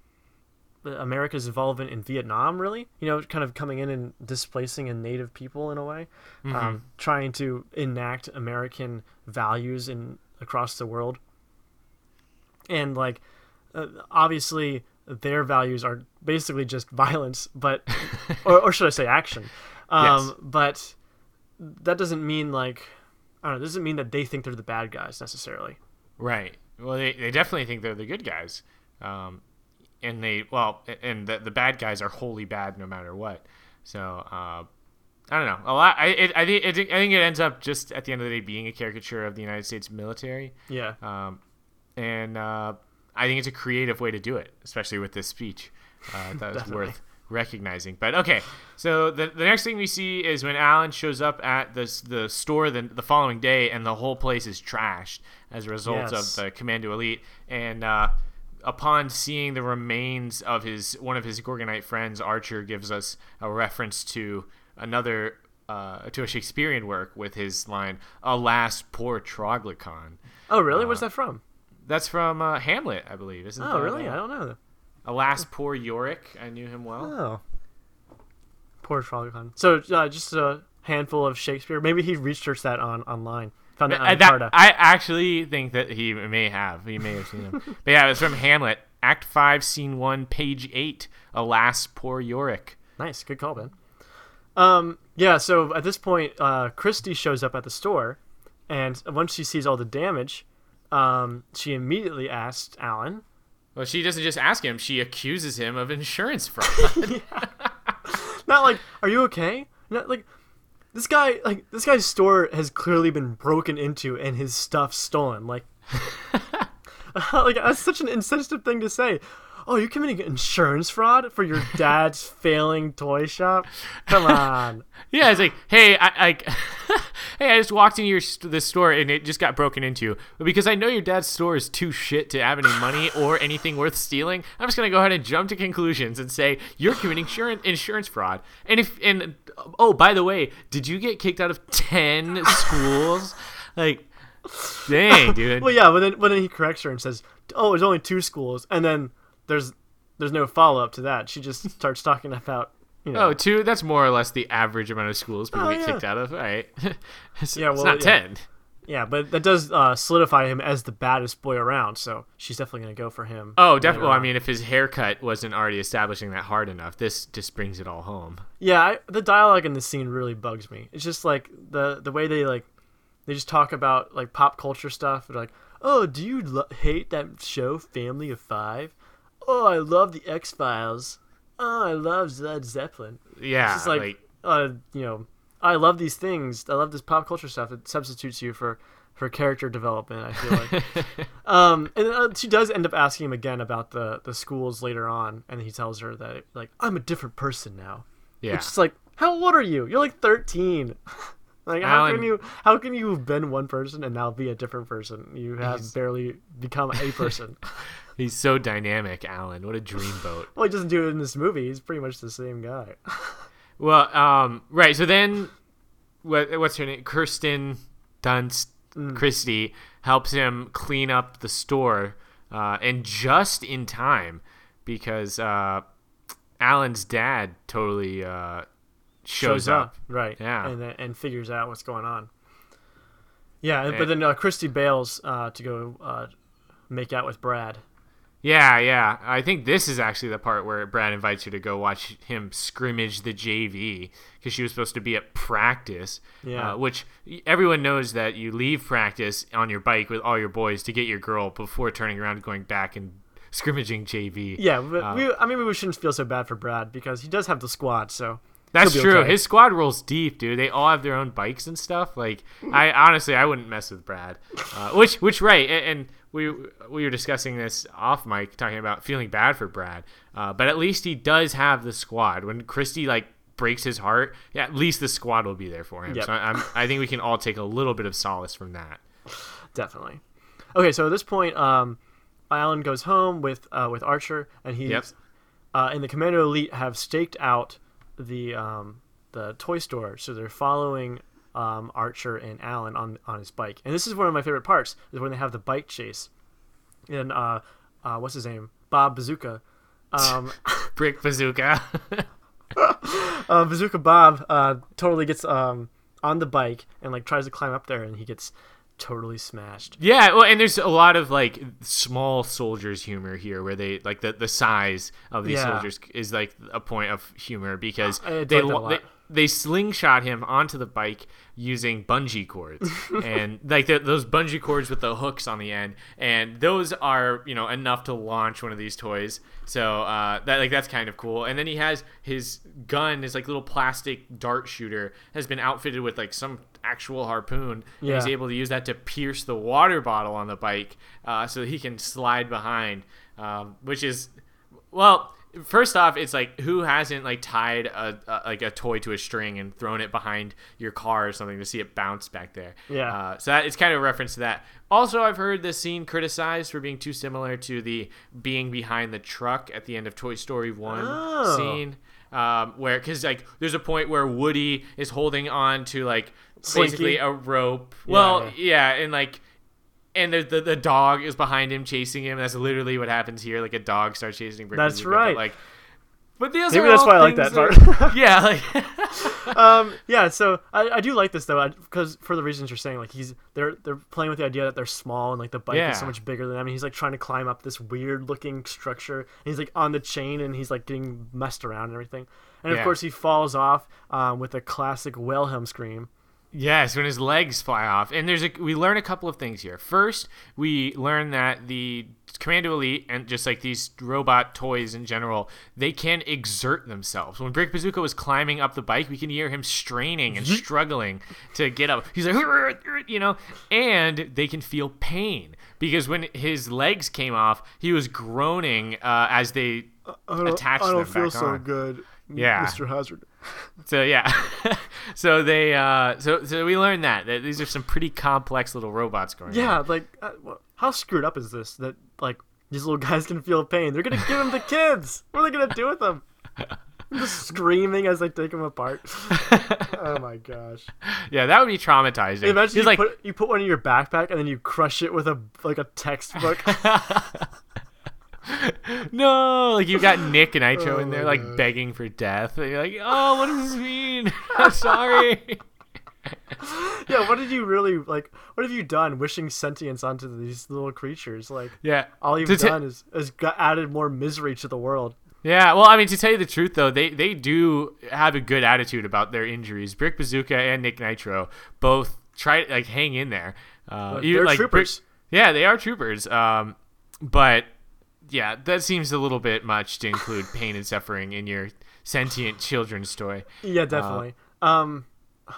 America's involvement in Vietnam. Really, you know, kind of coming in and displacing a native people in a way, um, trying to enact American values in across the world, and like uh, obviously their values are basically just violence, but *laughs* or, or should I say action? Um, Yes. But that doesn't mean like I don't know. It doesn't mean that they think they're the bad guys necessarily. Right. Well, they, they definitely think they're the good guys. Um, and they, well, and the, the bad guys are wholly bad no matter what. So, uh, I don't know. A lot. I, it, I, think, I think I think it ends up just at the end of the day being a caricature of the United States military. Yeah. Um, and uh, I think it's a creative way to do it, especially with this speech. Uh, that *laughs* was worth recognizing. But okay, so the, the next thing we see is when Alan shows up at this the store the, the following day, and the whole place is trashed as a result Yes. of the Commando Elite. And uh, upon seeing the remains of his one of his Gorgonite friends, Archer gives us a reference to another. Uh, to a Shakespearean work with his line, "Alas, poor Troglokhan." Oh, really? Where's that from? That's from uh, Hamlet, I believe. Isn't it? Oh, really? uh, I don't know. Alas, poor Yorick. I knew him well. Oh. Poor Troglokhan. So uh, just a handful of Shakespeare. Maybe he researched that on online. Found it Uh, on that- I actually think that he may have. He may have seen him. *laughs* but yeah, it's from Hamlet, Act Five, Scene One, Page Eight. Alas, poor Yorick. Nice, good call, Ben. Um, yeah. So at this point, uh, Christy shows up at the store, and once she sees all the damage, um, she immediately asks Alan, Well, she doesn't just ask him; she accuses him of insurance fraud. *laughs* not like, "Are you okay?" Not like. This guy, like this guy's store, has clearly been broken into and his stuff stolen. Like, *laughs* like that's such an insensitive thing to say. Oh, you're committing insurance fraud for your dad's *laughs* failing toy shop? Come on. *laughs* yeah, it's like, hey, I, I *laughs* hey, I just walked into your st- the store and it just got broken into. But because I know your dad's store is too shit to have any money or anything worth stealing, I'm just gonna go ahead and jump to conclusions and say you're committing insurance insurance fraud. And if and oh, by the way, did you get kicked out of ten schools? Like, dang, dude. Well, yeah, but then but then he corrects her and says, "Oh, there's only two schools," and then there's there's no follow up to that. She just starts talking about you know. Oh, two. That's more or less the average amount of schools people Oh, get yeah. kicked out of. All right. *laughs* it's, Yeah, it's well, not yeah. ten. Yeah, but that does uh, solidify him as the baddest boy around. So she's definitely gonna go for him. Oh, definitely. Well, I mean, if his haircut wasn't already establishing that hard enough, this just brings it all home. yeah, I, the dialogue in this scene really bugs me. It's just like the the way they like they just talk about like pop culture stuff. They're like, "Oh, do you lo- hate that show Family of Five? Oh, I love the X Files. Oh, I love Led Zeppelin." Yeah, It's just like, like, uh, you know, I love these things. I love this pop culture stuff. It substitutes you for for character development. I feel like. *laughs* um, and uh, she does end up asking him again about the the schools later on, and he tells her that like I'm a different person now. yeah. It's just like, how old are you? You're like 13. *laughs* like how Alan- can you how can you have been one person and now be a different person? You have barely become a person. *laughs* He's so dynamic, Alan. What a dreamboat. *laughs* well, he doesn't do it in this movie. He's pretty much the same guy. *laughs* well, um, right. So then, what, what's her name? Kirsten Dunst Mm. Christy helps him clean up the store, uh, and just in time because uh, Alan's dad totally uh, shows, up. right? Yeah. and and figures out what's going on. Yeah, And- but then uh, Christy bails uh, to go uh, make out with Brad. Yeah, yeah. I think this is actually the part where Brad invites you to go watch him scrimmage the JV because she was supposed to be at practice. Yeah. Uh, which everyone knows that you leave practice on your bike with all your boys to get your girl before turning around and going back and scrimmaging JV. Yeah, but Uh, we, I mean, we shouldn't feel so bad for Brad because he does have the squad. So That's true. okay. His squad rolls deep, dude. They all have their own bikes and stuff. Like, I honestly, I wouldn't mess with Brad. Uh, which, which, right? And, and we we were discussing this off mic, talking about feeling bad for Brad. Uh, but at least he does have the squad. When Christy like breaks his heart, yeah, at least the squad will be there for him. Yep. So I'm, I think we can all take a little bit of solace from that. definitely. Okay, so at this point, um, Alan goes home with uh, with Archer, and he's Yep. uh, and the Commando Elite have staked out the um, the toy store, so they're following um, Archer and Alan on on his bike. And this is one of my favorite parts is when they have the bike chase, and uh, uh, what's his name, Bob Bazooka. Um, *laughs* Brick bazooka. *laughs* uh, Bazooka Bob uh, totally gets um, on the bike and like tries to climb up there, and he gets totally smashed. Yeah, well, and there's a lot of like small soldiers humor here, where they like the the size of these Yeah. soldiers is like a point of humor because did they, like they they slingshot him onto the bike using bungee cords *laughs* and like the, those bungee cords with the hooks on the end, and those are you know enough to launch one of these toys. So uh, that like that's kind of cool. And then he has his gun, his like little plastic dart shooter, has been outfitted with like some actual harpoon. And he's able to use that to pierce the water bottle on the bike, uh, so he can slide behind, um, which is well. First off, it's like who hasn't like tied a, a like a toy to a string and thrown it behind your car or something to see it bounce back there. Yeah. Uh, so that it's kind of a reference to that. Also, I've heard this scene criticized for being too similar to the being behind the truck at the end of Toy Story One Oh. scene, um, where because like there's a point where Woody is holding on to like Slinky. basically a rope. Well, yeah. yeah, and like and the, the the dog is behind him chasing him. That's literally what happens here. Like a dog starts chasing Brick That's but, right. like, but these Maybe are that's all why I like things that part. *laughs* yeah, like *laughs* *laughs* um, yeah, so I, I do like this though, because for the reasons you're saying, like he's they're they're playing with the idea that they're small and like the bike Yeah. is so much bigger than them, and he's like trying to climb up this weird looking structure, and he's like on the chain and he's like getting messed around and everything, and of Yeah. course he falls off um, with a classic Wilhelm scream. Yes, when his legs fly off. And there's a we learn a couple of things here. First, we learn that the Commando Elite and just like these robot toys in general, they can exert themselves. When Brick Bazooka was climbing up the bike, we can hear him straining and struggling to get up. He's like, *laughs* you know, and they can feel pain because when his legs came off, he was groaning uh, as they attached them back on. good, Yeah. Mr. Hazard. *laughs* So yeah, *laughs* so they uh, so so we learned that, that these are some pretty complex little robots going. on. Yeah, like uh, how screwed up is this that like these little guys can feel pain? They're gonna give them to kids. What are they gonna do with them? *laughs* Just screaming as they take them apart. oh my gosh! yeah, that would be traumatizing. Imagine He's you like, put you put one in your backpack and then you crush it with a like a textbook. *laughs* no, like you've got Nick and Nitro in Oh there, like begging for death. And you're like, oh, what does this mean? *laughs* I'm sorry. *laughs* yeah, what did you really like? What have you done? Wishing sentience onto these little creatures? Like yeah, all you've done is is added more misery to the world. Yeah, well, I mean, to tell you the truth, though, they they do have a good attitude about their injuries. Brick Bazooka and Nick Nitro both try like hang in there. Uh, they're like, Brick- troopers. yeah, they are troopers. Um, but yeah, that seems a little bit much to include pain and suffering in your sentient children's toy. Yeah, definitely. um,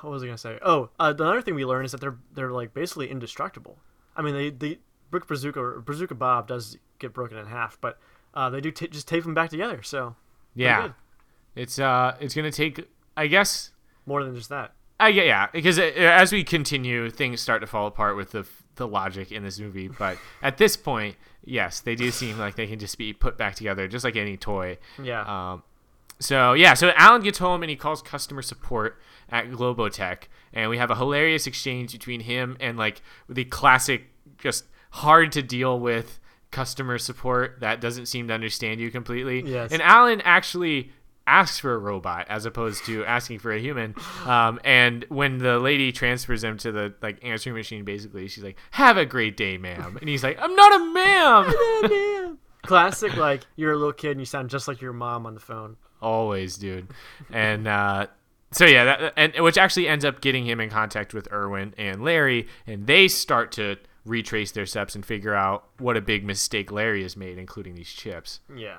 what was I gonna say? Oh, uh, the other thing we learn is that they're they're like basically indestructible. I mean, they they Brick Bazooka or Bazooka Bob does get broken in half, but uh, they do t- just tape them back together. So Yeah, it's uh, it's gonna take, I guess, more than just that. I yeah, yeah, because uh, as we continue, things start to fall apart with the the logic in this movie. But at this point, yes, they do seem like they can just be put back together, just like any toy. Yeah. Um, so yeah, so Alan gets home and he calls customer support at Globotech, and we have a hilarious exchange between him and like the classic, just hard to deal with customer support that doesn't seem to understand you completely. Yes. And Alan actually asks for a robot as opposed to asking for a human. Um, and when the lady transfers him to the like answering machine, basically, she's like, "Have a great day, ma'am," and he's like, "I'm not a ma'am." *laughs* Classic, like you're a little kid and you sound just like your mom on the phone. Always, dude. And uh, so yeah, that, and which actually ends up getting him in contact with Irwin and Larry, and they start to retrace their steps and figure out what a big mistake Larry has made, including these chips. Yeah.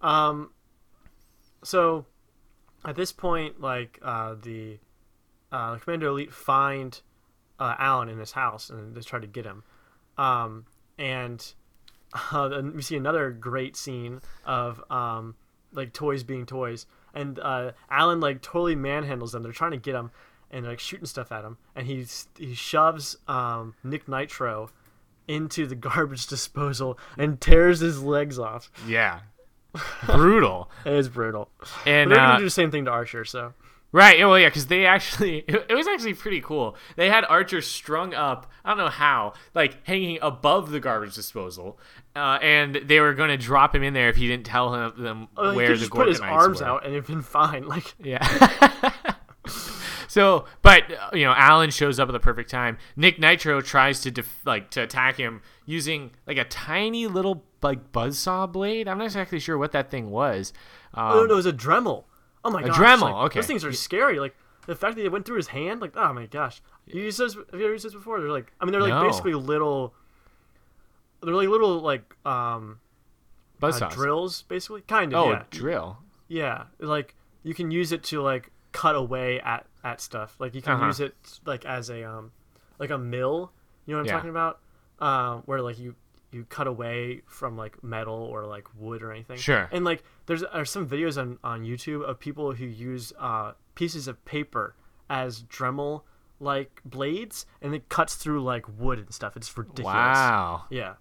Um. So, at this point, like uh, the uh, Commando Elite find uh, Alan in his house and they try to get him. Um, and *laughs* uh, we see another great scene of um, like toys being toys, and uh, Alan like totally manhandles them. They're trying to get him, and like shooting stuff at him, and he he shoves um, Nick Nitro into the garbage *laughs* disposal and tears his legs off. Yeah, *laughs* brutal. It is brutal. And But they're uh, gonna do the same thing to Archer, so Right. yeah, Well, yeah, because they actually, *laughs* it, was actually pretty cool. They had Archer strung up, I don't know how, like hanging above the garbage disposal, uh, and they were going to drop him in there if he didn't tell him them he where the just put his arms were. out and it'd been fine. *laughs* Like Yeah. so, but uh, you know, Alan shows up at the perfect time. Nick Nitro tries to def- like to attack him using like a tiny little like buzzsaw blade. I'm not exactly sure what that thing was. Um, oh no, it was a Dremel. Oh my A gosh, Dremel, like, okay. Those things are scary. Like the fact that it went through his hand. Like oh my gosh, you used those? Have you ever used this before? They're like I mean they're like No. basically little. They're like little like um uh, buzzsaws. drills basically kind of oh, yeah a drill. yeah like you can use it to like cut away at at stuff like you can Uh-huh. use it like as a um like a mill you know what i'm Yeah. talking about um where like you you cut away from like metal or like wood or anything Sure. and like there's are some videos on on youtube of people who use uh pieces of paper as dremel like blades and it cuts through like wood and stuff it's ridiculous Wow. yeah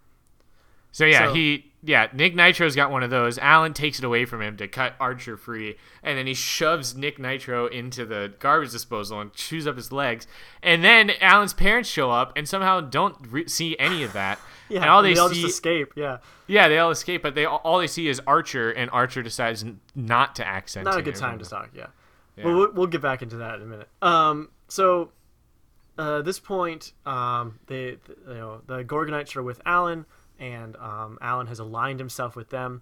So yeah, So- he yeah, Nick Nitro's got one of those. Alan takes it away from him to cut Archer free, and then he shoves Nick Nitro into the garbage disposal and chews up his legs. And then Alan's parents show up and somehow don't re- see any of that. *sighs* *laughs* Yeah, and all they, all see, just escape. Yeah, yeah, they all escape, but they all they see is Archer, and Archer decides not to accent. not a good time to talk. Yeah, Yeah. Well, we'll we'll get back into that in a minute. Um, so uh, this point, um, they th- you know the Gorgonites are with Alan, and um, Alan has aligned himself with them.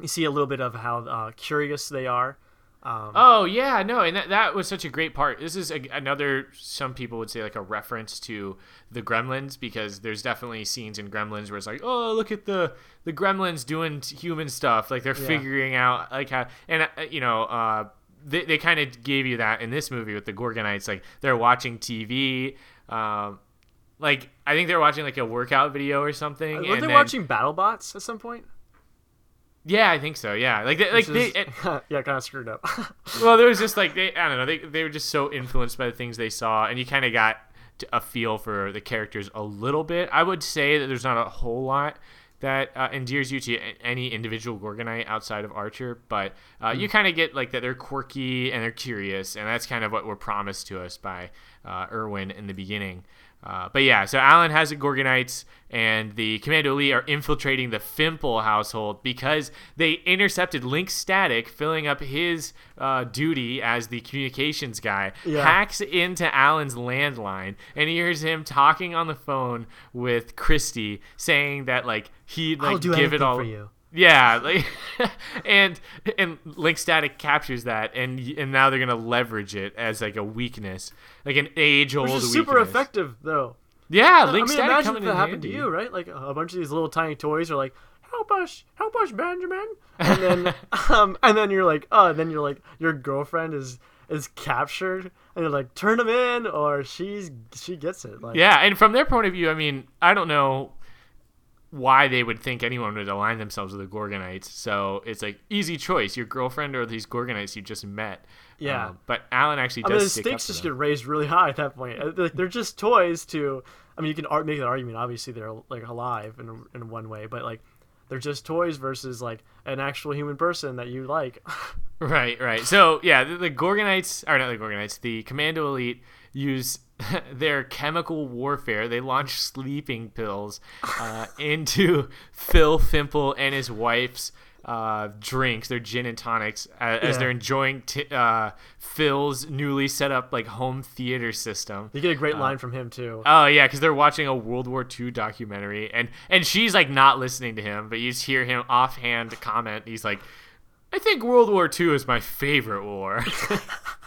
You see a little bit of how uh, curious they are. Um, Oh yeah, no, and that, that was such a great part. This is a, another some people would say like a reference to the Gremlins because there's definitely scenes in Gremlins where it's like, oh look at the the Gremlins doing human stuff, like they're Yeah. figuring out like how and uh, you know uh, they they kind of gave you that in this movie with the Gorgonites, like they're watching TV. Um, like I think they're watching like a workout video or something. were they then- watching BattleBots at some point? Yeah, I think so. Yeah, like they, like Which they, is- *laughs* yeah, kind of screwed up. *laughs* well, there was just like they, I don't know, they, they were just so influenced by the things they saw, and you kind of got a feel for the characters a little bit. I would say that there's not a whole lot that uh, endears you to any individual Gorgonite outside of Archer, but uh, you kind of get like that they're quirky and they're curious, and that's kind of what were promised to us by uh, Irwin in the beginning. Uh, but yeah, so Alan has the Gorgonites, and the Commando Elite are infiltrating the Fimple household because they intercepted Link Static, filling up his uh, duty as the communications guy. Yeah. Hacks into Alan's landline and hears him talking on the phone with Christy, saying that like he'd like give it all for you. Yeah, *laughs* like, and and Link Static captures that, and and now they're gonna leverage it as like a weakness, like an age-old Which is weakness. super effective, though. Yeah, I Link mean, Static imagine coming if that happened handy. to you, right? Like a bunch of these little tiny toys are like, "Help us, help us, Benjamin!" And then, *laughs* um, and then you're like, "Oh," and then you're like, your girlfriend is is captured, and you're like, "Turn him in," or she's she gets it. Like, Yeah, and from their point of view, I mean, I don't know why they would think anyone would align themselves with the Gorgonites. So it's like easy choice: your girlfriend or these Gorgonites you just met. Yeah. Um, but Alan actually I mean, the stakes just them. get raised really high at that point. Uh, They're, just toys to. I mean, you can make that argument. Obviously, they're like alive in in one way, but like. They're just toys versus like an actual human person that you like. *laughs* Right, right. So yeah, the, the Gorgonites, are not the Gorgonites, the Commando Elite use *laughs* their chemical warfare. They launch sleeping pills uh, *laughs* into Phil Fimple and his wife's uh, drinks, their gin and tonics, uh, as Yeah. they're enjoying t- uh, Phil's newly set up like home theater system. You get a great line from him too. Oh yeah, because they're watching a World War II documentary, and and she's like not listening to him, but you just hear him offhand comment. He's like, "I think World War II is my favorite war." *laughs*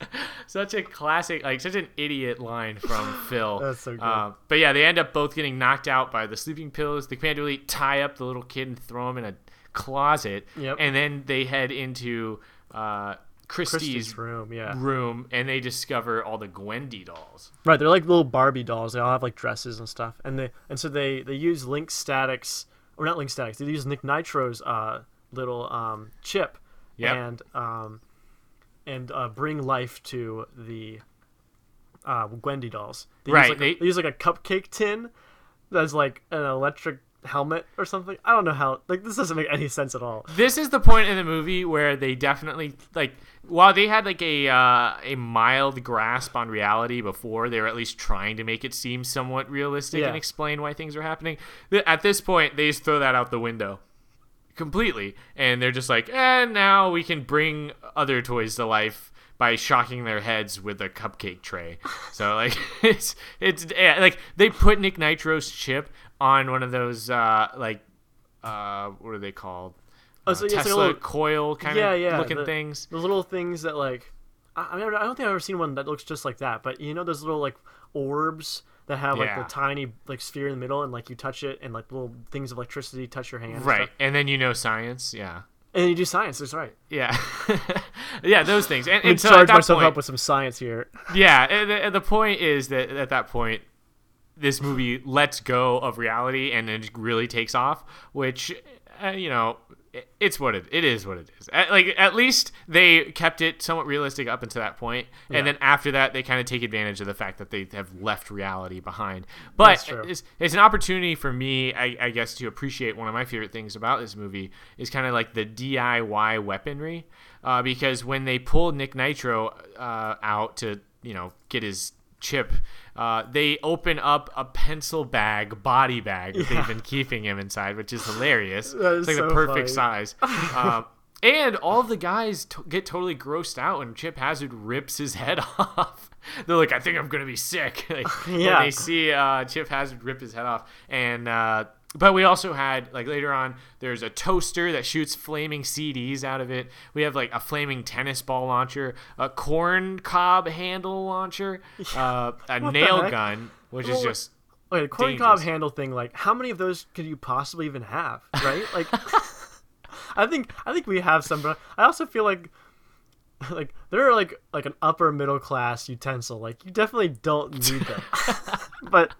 *laughs* such a classic, like such an idiot line from *laughs* Phil. That's so good. Uh, but yeah, they end up both getting knocked out by the sleeping pills. The Commando Elite tie up the little kid and throw him in a closet, Yep. and then they head into uh, Christy's, Christy's room, yeah. room, and they discover all the Gwendy dolls. Right, they're like little Barbie dolls. They all have like dresses and stuff, and they and so they they use Link Statics or not Link Statics. They use Nick Nitro's uh, little um, chip, Yep. and um, and uh, bring life to the uh, Gwendy dolls. They Right, Use like they- a, they use like a cupcake tin that's like an electric helmet or something. I don't know how. Like this doesn't make any sense at all. this is the point in the movie where they definitely like while they had like a uh, a mild grasp on reality before they were at least trying to make it seem somewhat realistic Yeah. and explain why things were happening at this point they just throw that out the window completely and they're just like and now we can bring other toys to life by shocking their heads with a cupcake tray *laughs* so like *laughs* it's it's yeah, like they put nick nitro's chip on one of those uh like uh what are they called Oh, uh, so it's like a little- coil kind yeah, of yeah, looking the- things. The little things that like, I, I don't think I've ever seen one that looks just like that. But you know those little like orbs that have like Yeah. the tiny like sphere in the middle, and like you touch it, and like little things of electricity touch your hand. Right. stuff. And then you know science. Yeah. And then you do science. That's right. Yeah. *laughs* yeah, those things. And, and so charge myself point, up with some science here. yeah, and the, and the point is that at that point, this movie lets go of reality and it really takes off, which, uh, you know, it's what it it is what it is. At, like at least they kept it somewhat realistic up until that point, and Yeah. then after that they kind of take advantage of the fact that they have left reality behind. But it's, it's an opportunity for me, I, I guess, to appreciate one of my favorite things about this movie is kind of like the DIY weaponry, uh, because when they pulled Nick Nitro uh, out to you know get his chip. Uh, they open up a pencil bag, body bag that Yeah. they've been keeping him inside, which is hilarious. Is it's like the perfect funny. size. *laughs* Um, and all the guys t- get totally grossed out when Chip Hazard rips his head *laughs* off. They're like, "I think I'm gonna be sick." *laughs* like, Yeah. When they see uh, Chip Hazard rip his head off, and uh, but we also had like later on, there's a toaster that shoots flaming CDs out of it. We have like a flaming tennis ball launcher, a corn cob handle launcher, *laughs* uh, a nail gun, which is just Wait, the corn cob handle thing. Like, how many of those could you possibly even have? Right? *laughs* Like, *laughs* I think I think we have some, but I also feel like like they're like like an upper middle class utensil. Like, you definitely don't need them. but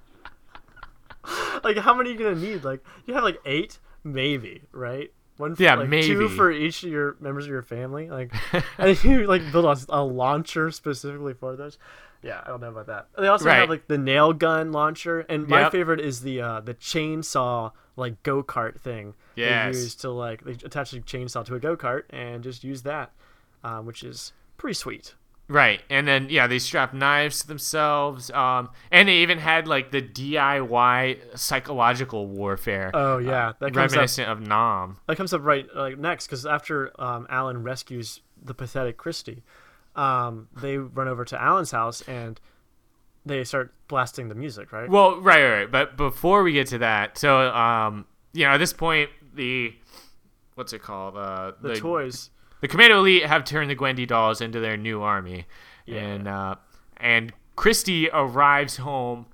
*laughs* like, how many are you gonna need? Like, you have like eight, maybe, right? One, for, Yeah, like, maybe. two for each of your members of your family. Like, *laughs* and you like build a, a launcher specifically for those. Yeah, I don't know about that. They also Right. have like the nail gun launcher, and my Yep. favorite is the uh, the chainsaw like go kart thing. Yes. They use to like they attach the chainsaw to a go kart and just use that, um, which is pretty sweet. Right, and then yeah, they strap knives to themselves, um, and they even had like the DIY psychological warfare. Oh yeah, that comes up. reminiscent of Nam. That comes up right like next because after um, Alan rescues the pathetic Christy, um, they run over to Alan's house and they start blasting the music. Right? Well, right, right, right. But before we get to that, so um, you know, at this point, the what's it called? Uh, the, toys. The Commando Elite have turned the Gwendy dolls into their new army, Yeah. and uh, and Christy arrives home,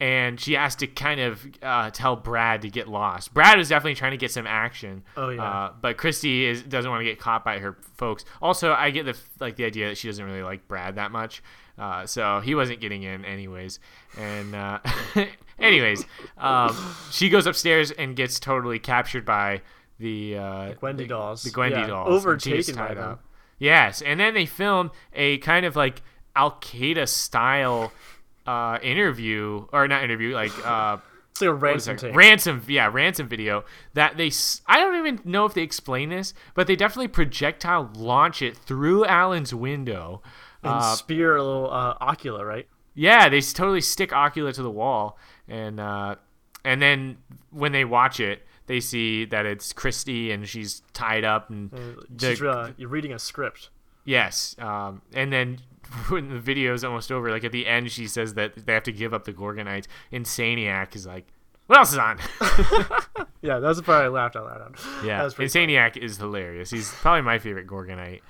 and she has to kind of uh, tell Brad to get lost. Brad is definitely trying to get some action. Oh, yeah. Uh, but Christy is doesn't want to get caught by her folks. Also, I get the like the idea that she doesn't really like Brad that much. Uh, so he wasn't getting in anyways. And uh, *laughs* anyways, um, she goes upstairs and gets totally captured by the uh, Gwendy the- dolls. The Gwendy Yeah, dolls. and she gets overtaken by them. up. Yes, and then they film a kind of like Al Qaeda style uh, interview, or not interview, like uh, *laughs* It's like a ransom tape. ransom, yeah, ransom video that they. s- I don't even know if they explain this, but they definitely projectile launch it through Alan's window. and Uh, spear a little uh, ocula, right? yeah, they totally stick Ocula to the wall, and uh, and then when they watch it, they see that it's Christy and she's tied up, and the- she's, uh, you're reading a script. Yes, um, and then *laughs* when the video is almost over, like at the end, she says that they have to give up the Gorgonites. Insaniac is like, "What else is on?" *laughs* Yeah, that's the part I laughed out loud on. yeah, that was pretty funny. Is hilarious. He's probably my favorite Gorgonite.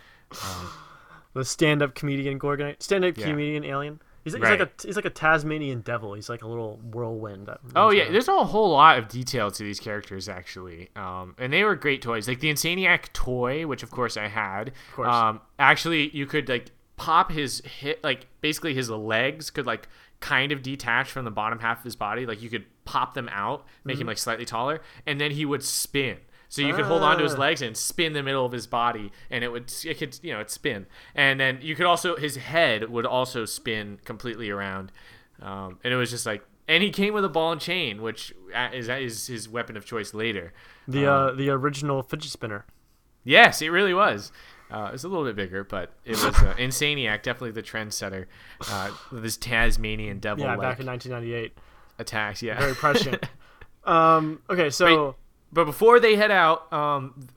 The stand-up comedian Gorgonite, stand-up Yeah. comedian alien. He's, he's Right. like a he's like a Tasmanian devil. He's like a little whirlwind. Oh yeah, there's a whole lot of detail to these characters actually, um, and they were great toys. Like the Insaniac toy, which of course I had. Of course. Um, actually, you could like pop his hit, like basically his legs could like kind of detach from the bottom half of his body. Like you could pop them out, make Mm-hmm. him like slightly taller, and then he would spin. So you could hold on to his Ah. legs and spin the middle of his body, and it would it could you know it spin, and then you could also his head would also spin completely around, um, and it was just like and he came with a ball and chain, which uh, is is his weapon of choice later. the uh, the original fidget spinner. Yes, it really was. Uh, it's a little bit bigger, but it was uh, *laughs* Insaniac, definitely the trendsetter uh, with his Tasmanian devil Yeah, back in 1998. attacks. Yeah, Very prescient. *laughs* um. Okay, so But before they head out, um,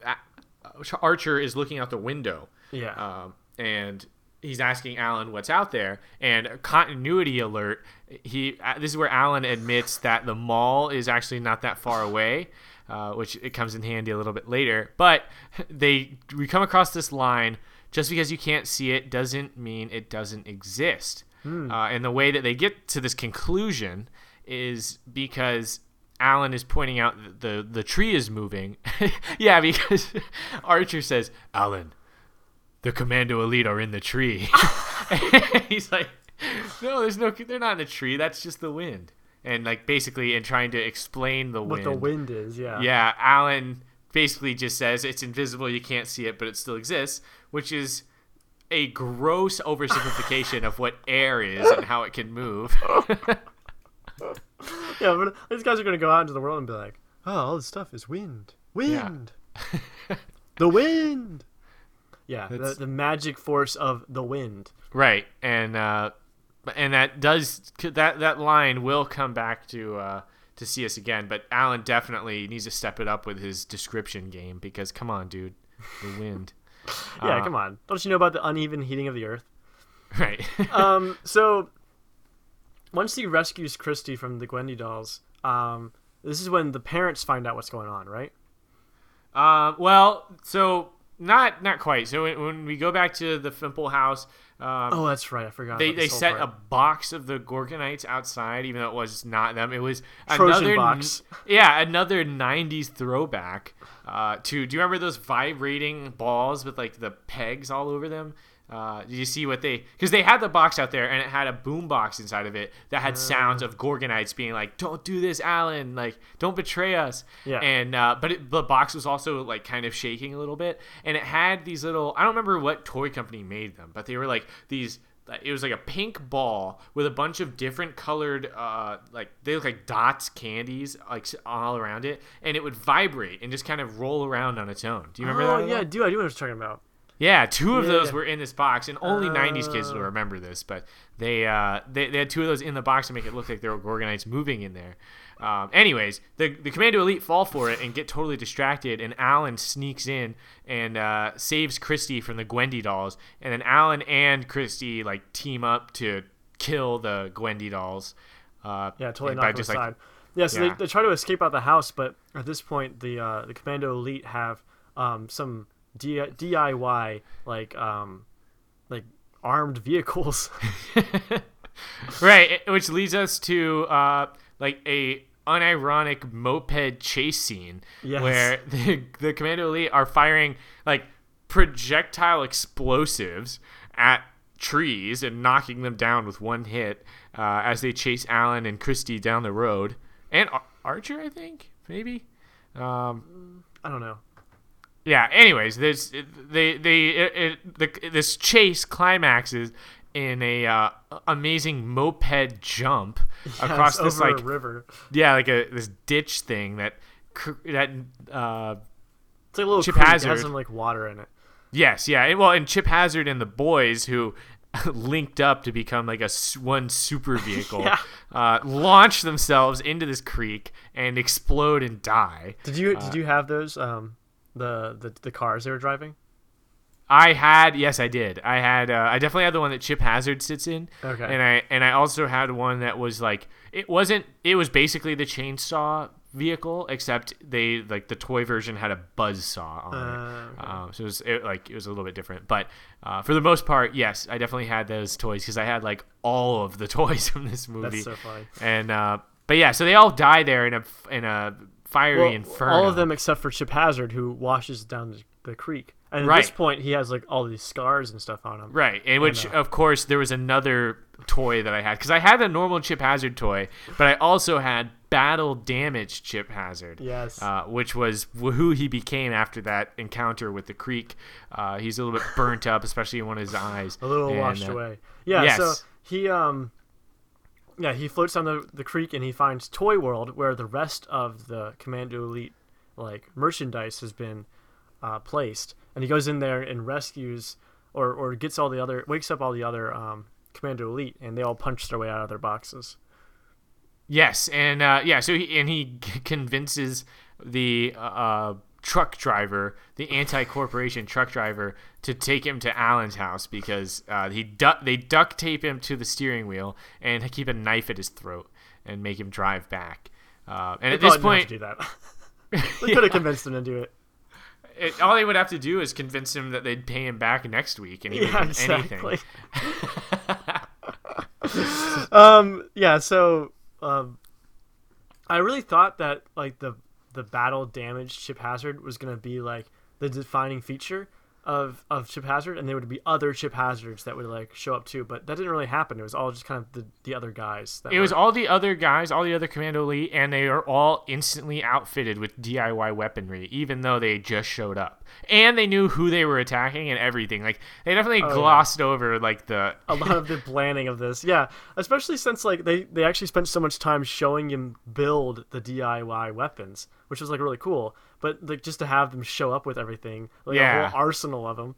Archer is looking out the window. yeah, um, and he's asking Alan what's out there. And continuity alert. He uh, this is where Alan admits that the mall is actually not that far away, uh, which it comes in handy a little bit later. But they we come across this line. Just because you can't see it doesn't mean it doesn't exist. Uh, and the way that they get to this conclusion is because Alan is pointing out that the the tree is moving. *laughs* yeah, because *laughs* Archer says, "Alan, the Commando Elite are in the tree." *laughs* He's like, "No, there's no. They're not in the tree. That's just the wind." And like basically, in trying to explain the what wind, the wind is. Yeah. yeah, Alan basically just says it's invisible, you can't see it, but it still exists, which is a gross oversimplification of what air is and how it can move. *laughs* yeah, but these guys are gonna go out into the world and be like, "Oh, all this stuff is wind, wind, *laughs* the wind." Yeah, the, the magic force of the wind. right, and uh, and that does that that line will come back to uh, to see us again, but Alan definitely needs to step it up with his description game because come on, dude, the wind. *laughs* Yeah, Uh, come on. Don't you know about the uneven heating of the earth? Right. um, so once he rescues Christy from the Gwendy dolls, um, this is when the parents find out what's going on, right? Uh, well, so not not quite. So when, when we go back to the Fimple house, um, Oh, that's right. I forgot. they they set a box of the Gorgonites outside, even though it was not them. It was Trojan another box. yeah, another '90s throwback uh, to. Do you remember those vibrating balls with like the pegs all over them? Uh, did you see what they? Because they had the box out there and it had a boom box inside of it that had sounds Ah. of Gorgonites being like, "Don't do this, Alan! Like, don't betray us." Yeah. And uh, but it, the box was also like kind of shaking a little bit, and it had these little. I don't remember what toy company made them, but they were like these. It was like a pink ball with a bunch of different colored, uh, like they look like dots, candies, like all around it, and it would vibrate and just kind of roll around on its own. Do you remember oh, that? at yeah? I do. I do know what you're talking about. Yeah, two of Yeah, those were in this box, and only '90s kids will Oh. remember this. But they, uh, they they had two of those in the box to make it look like there were Gorgonites moving in there. Um, anyways, the the Commando Elite fall for it and get totally distracted, and Alan sneaks in and uh, saves Christy from the Gwendy dolls, and then Alan and Christy like team up to kill the Gwendy dolls. Uh, Yeah, totally and knocked by them just, like, yeah, so Yeah. They, they try to escape out the house, but at this point, the uh, the Commando Elite have um, some D- DIY like um, like armed vehicles. *laughs* *laughs* right which leads us to uh like a unironic moped chase scene Yes. where *laughs* the, the commando elite are firing like projectile explosives at trees and knocking them down with one hit uh, as they chase alan and christy down the road and Ar- archer i think maybe um, I don't know. Yeah anyways there's they they it, it, the, this chase climaxes in a uh, amazing moped jump *laughs* across Yeah, this like a river. yeah like a this ditch thing that that uh It's like a little Chip creek. It Hazard. has some like water in it. yes yeah well and chip hazard and the boys who *laughs* linked up to become like a one super *laughs* vehicle Yeah. uh, launch themselves into this creek and explode and die Did you Uh, did you have those um the, the the cars they were driving? I had yes, I did. I had uh, I definitely had the one that Chip Hazard sits in. Okay. And I and I also had one that was like it wasn't it was basically the chainsaw vehicle except they like the toy version had a buzz saw on Uh, it. okay. Um, so it was it, like it was a little bit different, but uh, for the most part, yes, I definitely had those toys because I had like all of the *laughs* toys from this movie. That's so funny. and uh, but yeah, so they all die there in a in a fiery Well, inferno. all of them except for Chip Hazard, who washes down the, the creek. And at this point, he has like all these scars and stuff on him. Right, in which, uh, of course, there was another toy that I had because I had a normal Chip Hazard toy, but I also had battle damage Chip Hazard. Yes. Uh, which was who he became after that encounter with the creek. Uh, he's a little bit burnt up, especially in one of his eyes. a little And, washed uh, away. Yeah, yes. so he um yeah, he floats down the, the creek and he finds Toy World where the rest of the Commando Elite like merchandise has been uh, placed. And he goes in there and rescues or, or gets all the other wakes up all the other um, Commando Elite and they all punch their way out of their boxes. Yes, and uh, yeah, so he and he *laughs* convinces the uh, truck driver, the anti-corporation truck driver, to take him to Alan's house because uh, he du- they duct tape him to the steering wheel and keep a knife at his throat and make him drive back. Uh, and They at this point, do that. *laughs* they could have convinced him to do it. it, all they would have to do is convince him that they'd pay him back next week, and he Yeah, do anything. *laughs* um, yeah, so um, I really thought that like the the battle damaged Chip Hazard was gonna be like the defining feature, of of Chip Hazard, and there would be other Chip Hazards that would like show up too. But that didn't really happen. It was all just kind of the, the other guys. That It was all the other guys, all the other Commando Elite, and they are all instantly outfitted with DIY weaponry, even though they just showed up. And they knew who they were attacking and everything. Like they definitely Oh, yeah. glossed over like the *laughs* a lot of the planning of this. Yeah, especially since like they they actually spent so much time showing him build the DIY weapons, which was like really cool. But like just to have them show up with everything, like Yeah. a whole arsenal of them.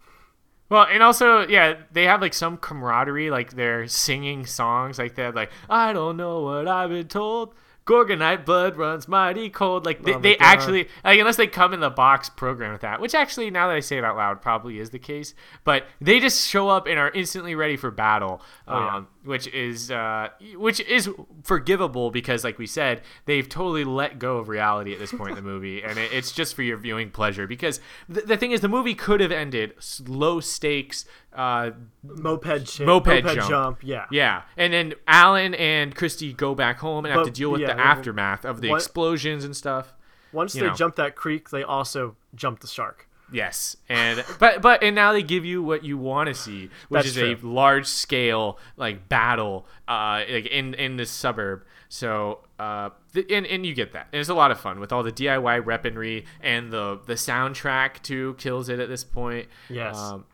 Well, and also, yeah, they have like some camaraderie, like they're singing songs like that, like I don't know what I've been told. Gorgonite blood runs mighty cold. Like they, Oh they actually, like unless they come in the box program with that, which actually, now that I say it out loud, probably is the case. But they just show up and are instantly ready for battle, Oh, yeah. um, which is uh, which is forgivable because, like we said, they've totally let go of reality at this point in the *laughs* movie, and it, it's just for your viewing pleasure. Because th- the thing is, the movie could have ended low stakes. Uh, Moped, ch- Moped jump. Yeah. yeah, and then Alan and Christy go back home and have to deal with yeah, the aftermath of the what- explosions and stuff. Once they know. jump that creek, they also jump the shark. Yes, and *laughs* but but and now they give you what you want to see, which That's is a large scale like battle, uh, like in in this suburb. So uh, th- and and you get that. And it's a lot of fun with all the DIY weaponry and the the soundtrack too kills it at this point. Yes. Um,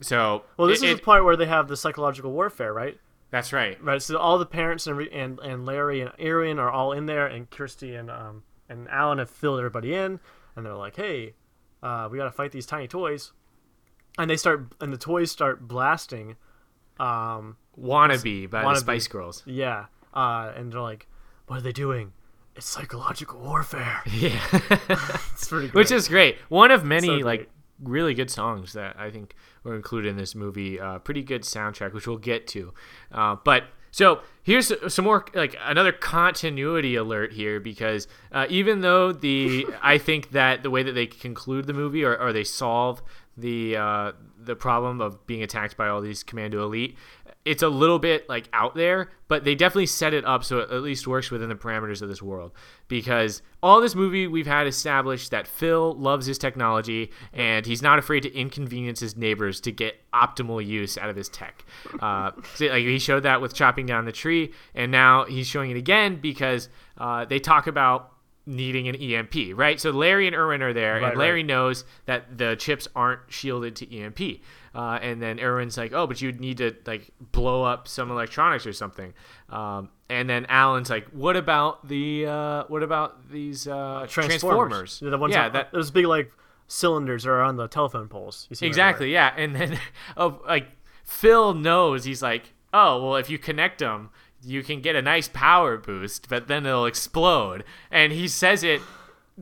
so Well, this it- is the part where they have the psychological warfare, right? that's right. Right. So all the parents and and, and Larry and Aaron are all in there, and Christy and um and Alan have filled everybody in, and they're like, "Hey, uh, we got to fight these tiny toys," and they start and the toys start blasting. Um, Wannabe by the Spice Girls. yeah. Uh, and they're like, "What are they doing? It's psychological warfare." *laughs* *laughs* Yeah. It's pretty. Great. which is great. One of many So like really good songs that I think were included in this movie. Uh, pretty good soundtrack, which we'll get to. Uh, but so here's some more like another continuity alert here because uh, even though the I think that the way that they conclude the movie or, or they solve the uh, the problem of being attacked by all these commando elite it's a little bit like out there but they definitely set it up so it at least works within the parameters of this world because all this movie we've had established that phil loves his technology and he's not afraid to inconvenience his neighbors to get optimal use out of his tech uh, *laughs* so, like he showed that with chopping down the tree and now he's showing it again because uh, they talk about needing an EMP, right? So Larry and Irwin are there, Right, and Larry right. knows that the chips aren't shielded to EMP. Uh, and then Irwin's like, "Oh, but you'd need to like blow up some electronics or something." Um, and then Alan's like, "What about the uh, what about these uh, transformers?" Yeah, The ones yeah, that, that those big like cylinders are on the telephone poles. You see exactly, yeah. And then *laughs* oh, like Phil knows he's like, "Oh, well, if you connect them." You can get a nice power boost, but then it'll explode. And he says it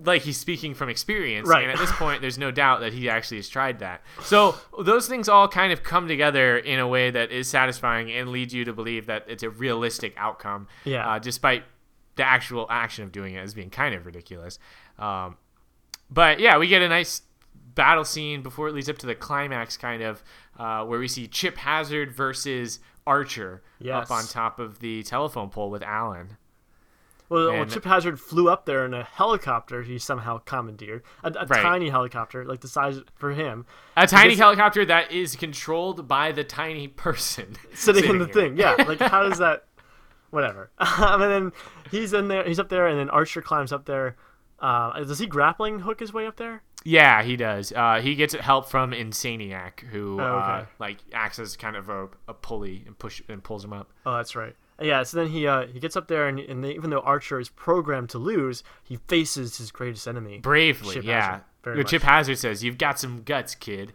like he's speaking from experience Right. and at this point there's no doubt that he actually has tried that so those things all kind of come together in a way that is satisfying and leads you to believe that it's a realistic outcome Yeah. uh, despite the actual action of doing it as being kind of ridiculous um, but yeah we get a nice battle scene before it leads up to the climax kind of uh, where we see chip hazard versus archer Yes. up on top of the telephone pole with alan Well, well, Chip Hazard flew up there in a helicopter. He somehow commandeered a, a Right. tiny helicopter, like the size for him, A tiny Because- helicopter that is controlled by the tiny person *laughs* sitting in the here. thing. Yeah, like how does *laughs* that? Whatever. *laughs* um, and then he's in there. He's up there, and then Archer climbs up there. Uh, does he grappling hook his way up there? Yeah, he does. Uh, he gets help from Insaniac, who Oh, uh, like acts as kind of a, a pulley and push and pulls him up. Oh, that's right. Yeah. So then he uh, he gets up there, and, and they, even though Archer is programmed to lose, he faces his greatest enemy. Bravely, Chip yeah. Hazard, Chip. Hazard says, "You've got some guts, kid.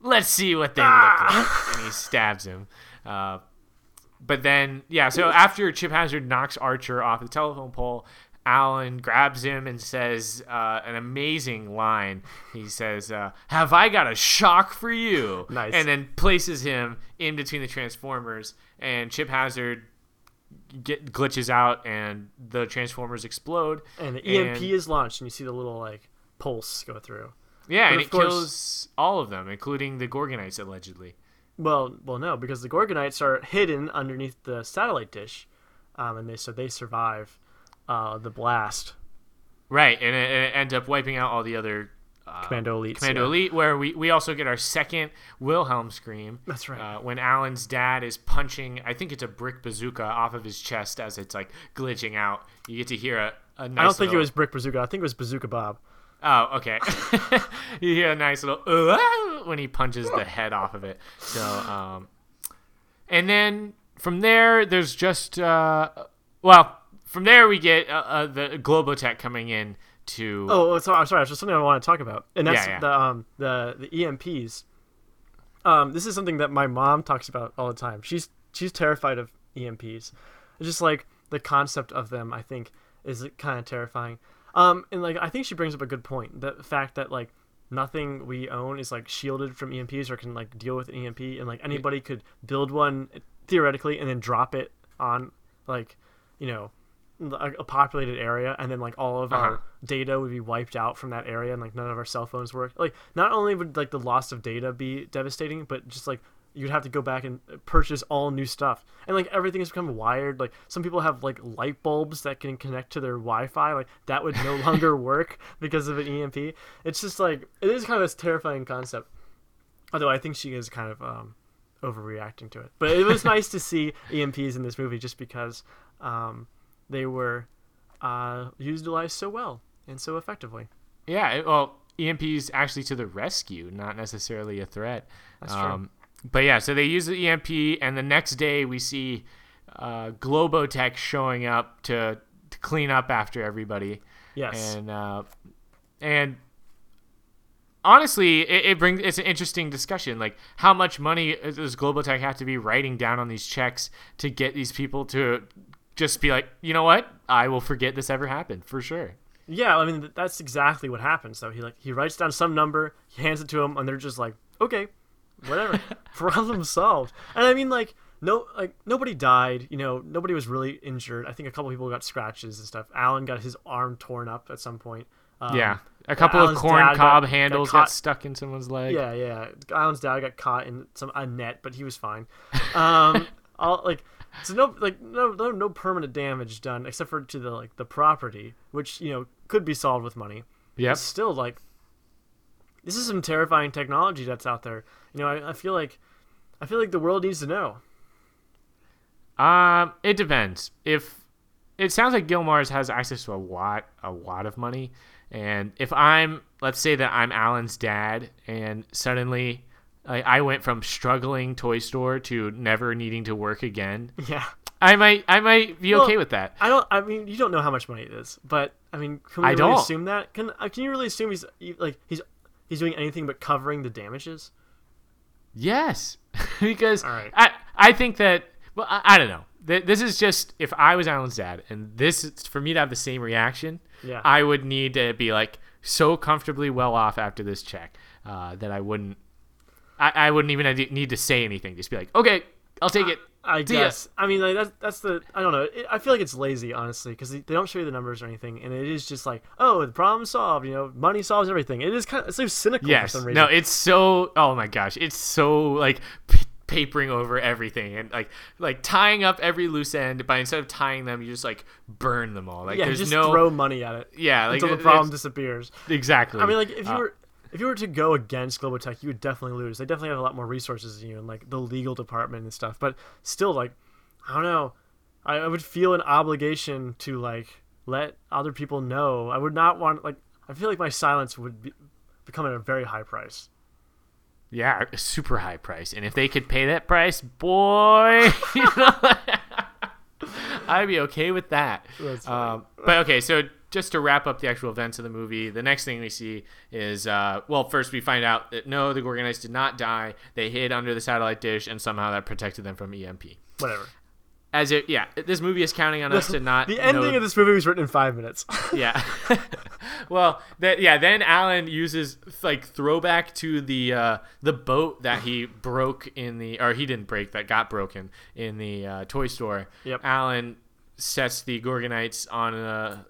Let's see what they Ah! look like." *laughs* And he stabs him. Uh, but then, yeah. So after Chip Hazard knocks Archer off the telephone pole, Alan grabs him and says uh, an amazing line. He says, uh, "Have I got a shock for you?" Nice. And then places him in between the Transformers, and Chip Hazard get glitches out, and the Transformers explode. And the EMP And- is launched, and you see the little like pulse go through. Yeah, But and it course- kills all of them, including the Gorgonites, allegedly. Well, well, no, because the Gorgonites are hidden underneath the satellite dish, um, and they so they survive uh, the blast. Right, and it, and it ends up wiping out all the other uh, Commando Elite. Commando yeah. Elite, where we, we also get our second Wilhelm scream. That's right. Uh, when Alan's dad is punching, I think it's a brick bazooka off of his chest as it's like glitching out. You get to hear a, a nice I don't think it was Brick Bazooka. I think it was Bazooka Bob. Oh, okay. *laughs* you hear a nice little "Uh," when he punches the head off of it. So, um, and then from there, there's just uh, well, from there we get uh, uh, the Globotech coming in to. Oh, oh, sorry, sorry. It's something I want to talk about, and that's Yeah, yeah. the um the the EMPs. Um, this is something that my mom talks about all the time. She's she's terrified of EMPs. It's just like the concept of them. I think is kind of terrifying. Um, and like I think she brings up a good point. The fact that like nothing we own is like shielded from EMPs or can like deal with an EMP, and like anybody could build one theoretically and then drop it on like you know a, a populated area and then like all of Uh-huh. our data would be wiped out from that area and like none of our cell phones work. Like not only would like the loss of data be devastating but just like you'd have to go back and purchase all new stuff. And like everything has become wired. Like some people have like light bulbs that can connect to their wi-fi. Like that would no *laughs* longer work because of an emp it's just like it is kind of this terrifying concept. Although i think she is kind of um overreacting to it. But it was *laughs* nice to see emps in this movie just because um they were uh, utilized so well and so effectively. Yeah, well, EMP's actually to the rescue, not necessarily a threat. That's true. Um, but yeah, so they use the EMP, and the next day we see uh, Globotech showing up to, to clean up after everybody. Yes. and uh, and honestly, it, it brings it's an interesting discussion. Like, how much money does Globotech have to be writing down on these checks to get these people to just be like, you know what, I will forget this ever happened for sure. yeah, I mean that's exactly what happens. Though he like he writes down some number, he hands it to him, and they're just like, okay, whatever, *laughs* problem solved. And I mean like no like nobody died. You know nobody was really injured. I think a couple people got scratches and stuff. Alan got his arm torn up at some point. Um, yeah, a couple of Alan's corn cob got- handles got got, stuck in someone's leg. Yeah, yeah. Alan's dad got caught in some a net, but he was fine. Um, *laughs* all like so no like no no no permanent damage done except for to the like the property, which you know could be solved with money. It's still like this is some terrifying technology that's out there. You know, I, I feel like I feel like the world needs to know. Um, it depends. If it sounds like Gil Mars has access to a lot, a lot of money, and if I'm, let's say that I'm Alan's dad, and suddenly I, I went from struggling toy store to never needing to work again, Yeah. I might, I might be Well, okay with that. I don't. I mean, you don't know how much money it is, but I mean, can we I really don't. assume that? Can uh, Can you really assume he's like he's he's doing anything but covering the damages? Yes, *laughs* because right. I, I think that. Well, I, I don't know. This is just if I was Alan's dad, and this is for me to have the same reaction. Yeah. I would need to be like so comfortably well off after this check uh, that I wouldn't. I, I wouldn't even need to say anything. Just be like, okay, I'll take it. I See ya. guess. I mean, like, that's that's the. I don't know. It, I feel like it's lazy, honestly, because they, they don't show you the numbers or anything, and it is just like, oh, the problem solved. You know, money solves everything. It is kind of it's so cynical Yes. for some reason. No, it's so. Oh my gosh, it's so like p- papering over everything and like like tying up every loose end. But instead of tying them, you just like burn them all. Like yeah, there's just no. throw money at it yeah, like until the problem disappears. exactly. I mean, like if you Uh, were if you were to go against Globotech, you would definitely lose. They definitely have a lot more resources than you, and like the legal department and stuff. But still, like, I don't know. I, I would feel an obligation to like let other people know. I would not want like. I feel like my silence would be, become at a very high price. Yeah, a super high price. And if they could pay that price, boy, *laughs* *laughs* I'd be okay with that. Um, but okay, so just to wrap up the actual events of the movie, the next thing we see is uh, well, first we find out that no, the Gorgonites did not die. They hid under the satellite dish, and somehow that protected them from EMP. Whatever. As it, yeah, this movie is counting on us to not. *laughs* The ending know- of this movie was written in five minutes. *laughs* yeah. *laughs* well, that yeah. Then Alan uses like throwback to the uh, the boat that he broke in the or he didn't break that got broken in the uh, toy store. Yep. Alan sets the Gorgonites on a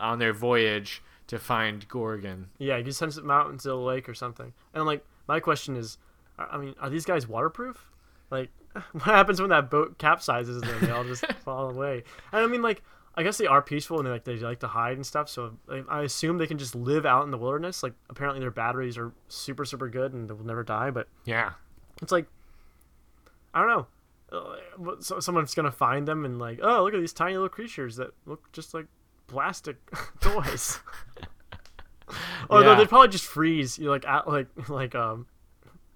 on their voyage to find Gorgon. yeah, he sends them out into the lake or something. And like, my question is, I mean, are these guys waterproof? Like, *laughs* what happens when that boat capsizes and they all just *laughs* fall away? And I mean, like, I guess they are peaceful and they like they like to hide and stuff. So I, I assume they can just live out in the wilderness. Like apparently their batteries are super super good and they will never die. But Yeah. it's like I don't know. Uh, So someone's gonna find them and like, oh, look at these tiny little creatures that look just like plastic *laughs* toys. *laughs* Although Yeah. they'd probably just freeze, you know, like at, like like um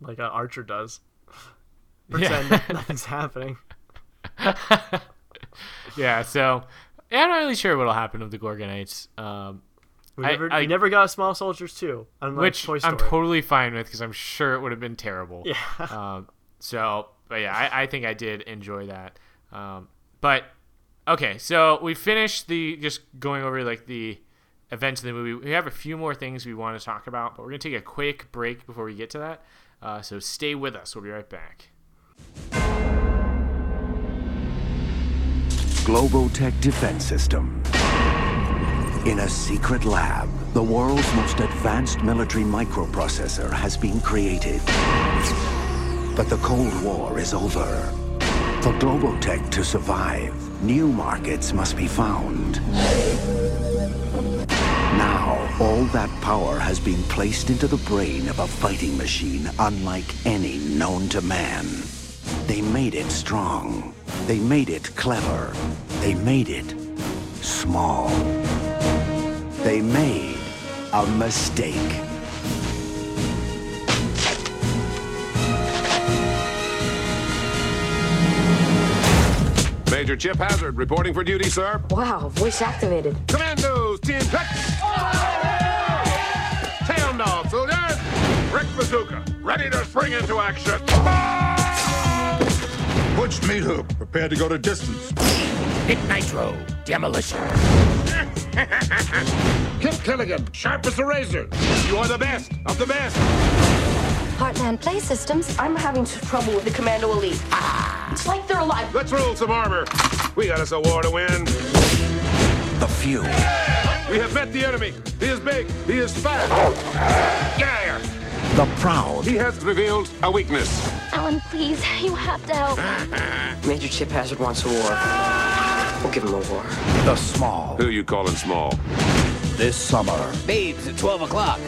like uh, Archer does. Pretend Yeah. *laughs* nothing's happening. Yeah. So yeah, I'm not really sure what'll happen with the Gorgonites. Um, We I- never, I- we never got Small Soldiers too, which I'm totally fine with because I'm sure it would have been terrible. yeah. Um, so, but yeah, I, I think I did enjoy that. Um, but okay, so we finished the just going over like the events of the movie. We have a few more things we want to talk about, but we're gonna take a quick break before we get to that. Uh, so stay with us. We'll be right back. Globotech Defense System. In a secret lab, the world's most advanced military microprocessor has been created. But the Cold War is over. For Globotech to survive, new markets must be found. Now, all that power has been placed into the brain of a fighting machine unlike any known to man. They made it strong. They made it clever. They made it small. They made a mistake. Major Chip Hazard reporting for duty, sir. Wow, voice activated. Commandos, team picks. Tail dog, soldiers. Brick Bazooka, ready to spring into action. Butch Meathook, prepared to go to distance. Nick Nitro. Demolition. *laughs* Kip Killigan, sharp as a razor. You are the best of the best. Heartland Play Systems. I'm having trouble with the Commando Elite. It's like they're alive. Let's roll some armor. We got us a war to win. The few. We have met the enemy. He is big. He is fat. Yeah. The proud. He has revealed a weakness. Alan, please, you have to help. *laughs* Major Chip Hazard wants a war. We'll give him a war. The small. Who you calling small? This summer, Babes at 12 o'clock.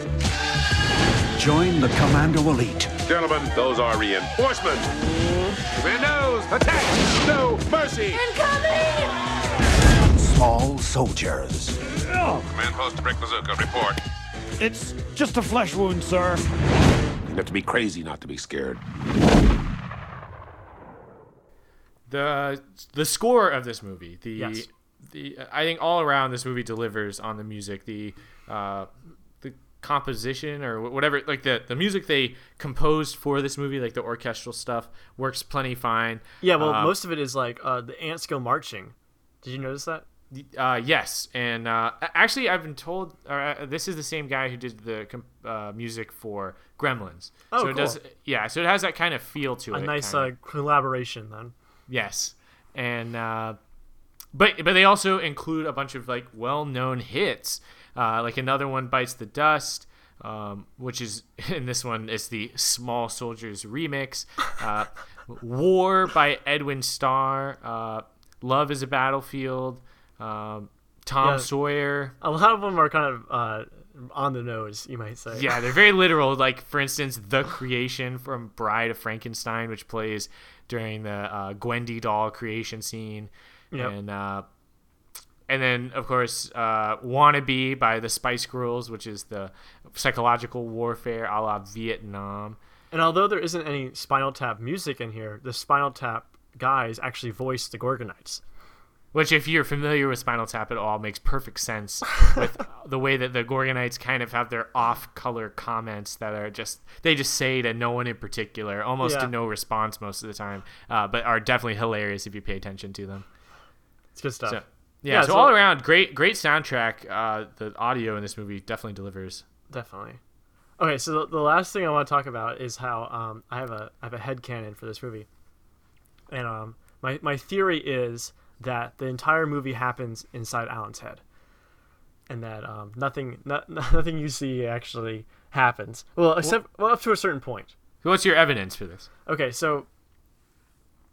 join the Commando Elite. Gentlemen, those are reinforcements. Commandos, attack! No mercy! Incoming! Small soldiers. Command post to Brick Bazooka, report. It's just a flesh wound, sir. You have to be crazy not to be scared. the the score of this movie the Yes. the i think all around this movie delivers on the music the uh the composition or whatever like the the music they composed for this movie like the orchestral stuff works plenty fine Yeah, well, Uh, most of it is like uh, the ants go marching. Did you notice that? uh yes and uh actually i've been told or uh, this is the same guy who did the com- uh, music for gremlins Oh, so it does cool. yeah so it has that kind of feel to it. A nice uh, collaboration then. Yes, and uh, but but they also include a bunch of like well-known hits. Uh, like another one bites the dust, um, which is *laughs* in this one is the Small Soldiers remix. Uh, *laughs* War by Edwin Starr. Uh, Love is a battlefield. Um, Tom Yeah. Sawyer. A lot of them are kind of uh, on the nose, you might say. Yeah, they're very literal. Like for instance, the creation from Bride of Frankenstein, which plays during the uh, Gwendy doll creation scene, Yep. and uh, and then of course uh, "Wannabe" by the Spice Girls, which is the psychological warfare a la Vietnam. And although there isn't any Spinal Tap music in here, the Spinal Tap guys actually voice the Gorgonites. Which, if you're familiar with Spinal Tap at all, makes perfect sense *laughs* with the way that the Gorgonites kind of have their off-color comments that are just they just say to no one in particular, almost Yeah. to no response most of the time, uh, but are definitely hilarious if you pay attention to them. It's good stuff. So, yeah, Yeah, so, so- all around, great, great soundtrack. Uh, the audio in this movie definitely delivers. Definitely. Okay, so the, the last thing I want to talk about is how um, I have a I have a head canon for this movie, and um, my my theory is that the entire movie happens inside Alan's head, and that um, nothing *laughs* not, nothing you see actually happens. Well, except well up to a certain point. What's your evidence for this? Okay, so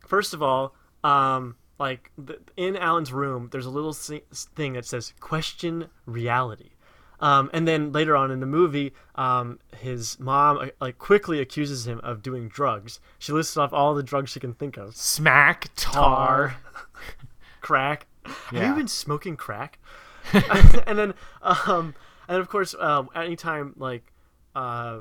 first of all, um, like the, in Alan's room, there's a little thing that says "question reality." Um, and then later on in the movie, um, his mom uh, like quickly accuses him of doing drugs. She lists off all the drugs she can think of: Smack, tar, *laughs* crack. Have you been smoking crack? *laughs* *laughs* and then, um, and of course, um, anytime like uh,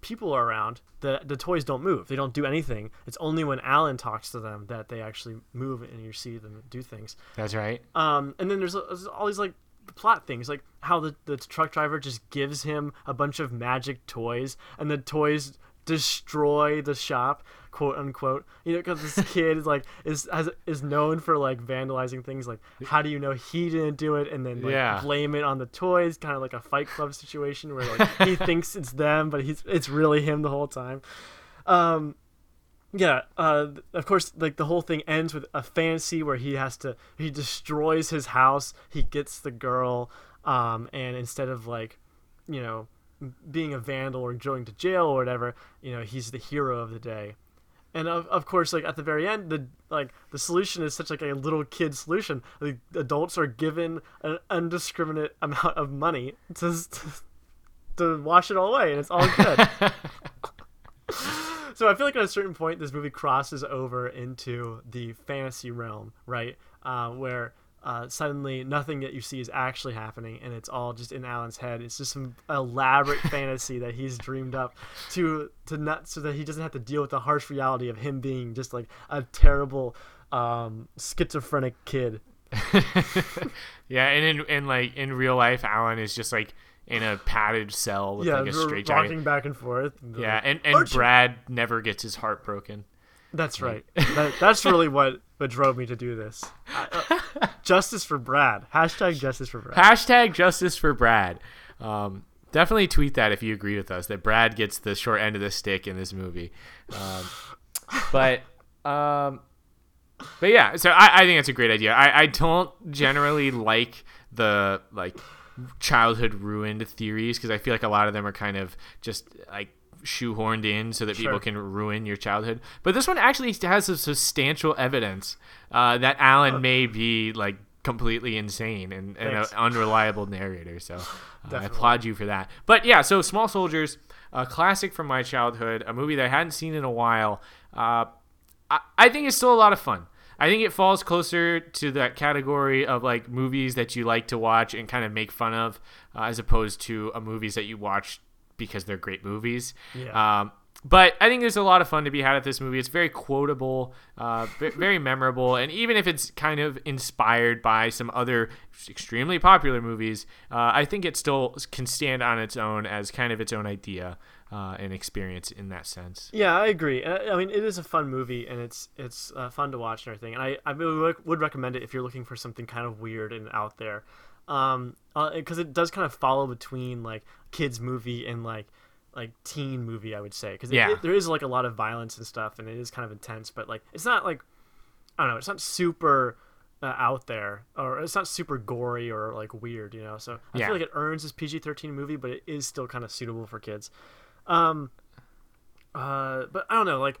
people are around, the the toys don't move. They don't do anything. It's only when Alan talks to them that they actually move, and you see them do things. That's right. Um, and then there's, there's all these like plot things, like how the, the truck driver just gives him a bunch of magic toys, and the toys destroy the shop, quote unquote. You know, because this *laughs* kid is like is has, is known for like vandalizing things. Like, how do you know he didn't do it? And then like Yeah. blame it on the toys, kind of like a Fight Club situation where like he *laughs* thinks it's them, but he's it's really him the whole time. Um, yeah, uh, of course, like the whole thing ends with a fantasy where he has to he destroys his house, he gets the girl, um, and instead of like, you know, being a vandal or going to jail or whatever, you know, he's the hero of the day. And of, of course, like at the very end, the like the solution is such like a little kid solution. Like adults are given an indiscriminate amount of money to to, to wash it all away, and it's all good. *laughs* so I feel like at a certain point, this movie crosses over into the fantasy realm, right? Uh, where uh, suddenly nothing that you see is actually happening, and it's all just in Alan's head. It's just some elaborate *laughs* fantasy that he's dreamed up to to not so that he doesn't have to deal with the harsh reality of him being just like a terrible um, schizophrenic kid. *laughs* Yeah, and in in like in real life, Alan is just like in a padded cell with yeah, like a straight rocking back and forth. and Yeah, like, and and "Archie!" Brad never gets his heart broken. That's right. that, that's really what, what drove me to do this. Uh, *laughs* justice for Brad. Hashtag justice for Brad. Hashtag justice for Brad. Um, definitely tweet that if you agree with us that Brad gets the short end of the stick in this movie. Um, *laughs* but um, but yeah, so I, I think it's a great idea. I, I don't generally like the like childhood ruined theories because I feel like a lot of them are kind of just like shoehorned in so that people can ruin your childhood. But this one actually has some substantial evidence uh, that Alan may be like completely insane and, and an unreliable narrator. So uh, I applaud you for that. But yeah, so Small Soldiers, a classic from my childhood, a movie that I hadn't seen in a while. Uh, I, I think it's still a lot of fun. I think it falls closer to that category of like movies that you like to watch and kind of make fun of, uh, as opposed to uh, movies that you watch because they're great movies. Yeah. Um, but I think there's a lot of fun to be had at this movie. It's very quotable, uh, very memorable, and even if it's kind of inspired by some other extremely popular movies, uh, I think it still can stand on its own as kind of its own idea uh, and experience in that sense. Yeah, I agree. Uh, I mean, it is a fun movie, and it's it's uh, fun to watch and everything. And I I would would recommend it if you're looking for something kind of weird and out there, um, because it does kind of follow between like kids movie and like like teen movie. I would say because Yeah. there is like a lot of violence and stuff, and it is kind of intense. But like, it's not like I don't know. It's not super. Uh, out there, or it's not super gory or like weird, you know. So I Yeah. feel like it earns this PG-13 movie, but it is still kind of suitable for kids. Um, uh, but I don't know. Like,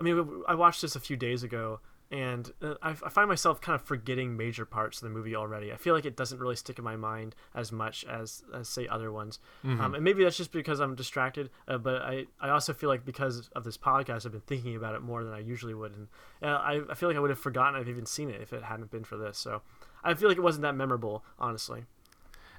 I mean, I watched this a few days ago, and uh, I, I find myself kind of forgetting major parts of the movie already. I feel like it doesn't really stick in my mind as much as, as say other ones. Um, and maybe that's just because I'm distracted. Uh, but I, I also feel like because of this podcast, I've been thinking about it more than I usually would, and uh, I, I feel like I would have forgotten I've even seen it if it hadn't been for this. So I feel like it wasn't that memorable, honestly.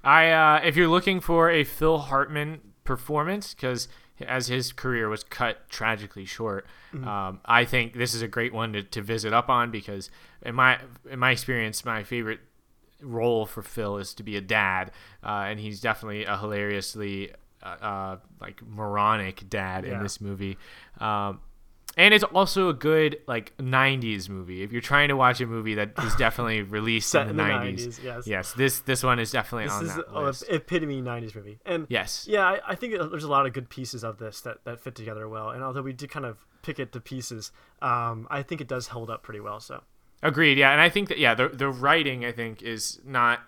I uh, if you're looking for a Phil Hartman performance, because as his career was cut tragically short, um, I think this is a great one to, to visit up on because in my in my experience, my favorite role for Phil is to be a dad, uh, and he's definitely a hilariously uh, uh, like moronic dad in this movie. Um, and it's also a good like '90s movie. If you're trying to watch a movie that is *laughs* definitely released in in the, the 90s, 90s, yes. yes, this this one is definitely This on is that list. epitome '90s movie, and Yes. yeah, I, I think there's a lot of good pieces of this that, that fit together well. And although we did kind of pick it to pieces, um, I think it does hold up pretty well. So Agreed. Yeah, and I think that yeah, the the writing I think is not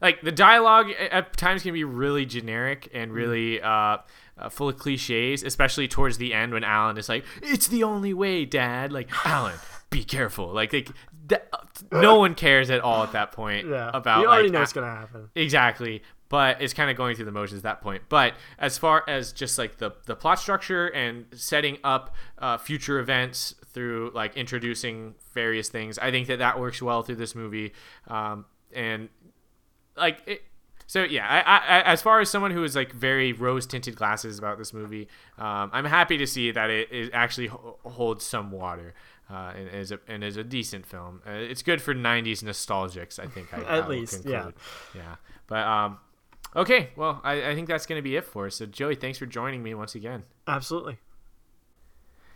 like the dialogue at times can be really generic and really uh, uh, full of cliches, especially towards the end when Alan is like, "It's the only way, Dad." Like *laughs* Alan, be careful. Like, like that, no one cares at all at that point Yeah, about you already like, know what's gonna happen. Exactly. But it's kind of going through the motions at that point. But as far as just like the, the plot structure and setting up uh, future events through like introducing various things, I think that that works well through this movie. Um, and like it, so yeah I, I, as far as someone who is like very rose tinted glasses about this movie um, i'm happy to see that it, it actually holds some water uh, and is a and is a decent film uh, it's good for 90s nostalgics i think I, *laughs* At I least, yeah. yeah but um okay well I, I think that's going to be it for us so joey thanks for joining me once again Absolutely.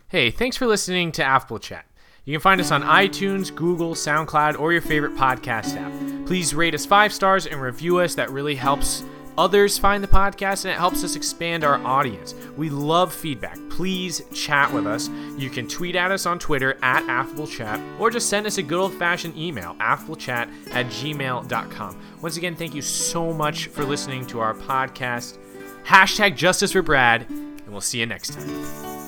Hey, thanks for listening to Affable Chat. You can find us on iTunes, Google, SoundCloud, or your favorite podcast app. Please rate us five stars and review us. That really helps others find the podcast and it helps us expand our audience. We love feedback. Please chat with us. You can tweet at us on Twitter at AffableChat or just send us a good old fashioned email, affablechat at gmail.com. Once again, thank you so much for listening to our podcast. Hashtag justice for Brad, and we'll see you next time.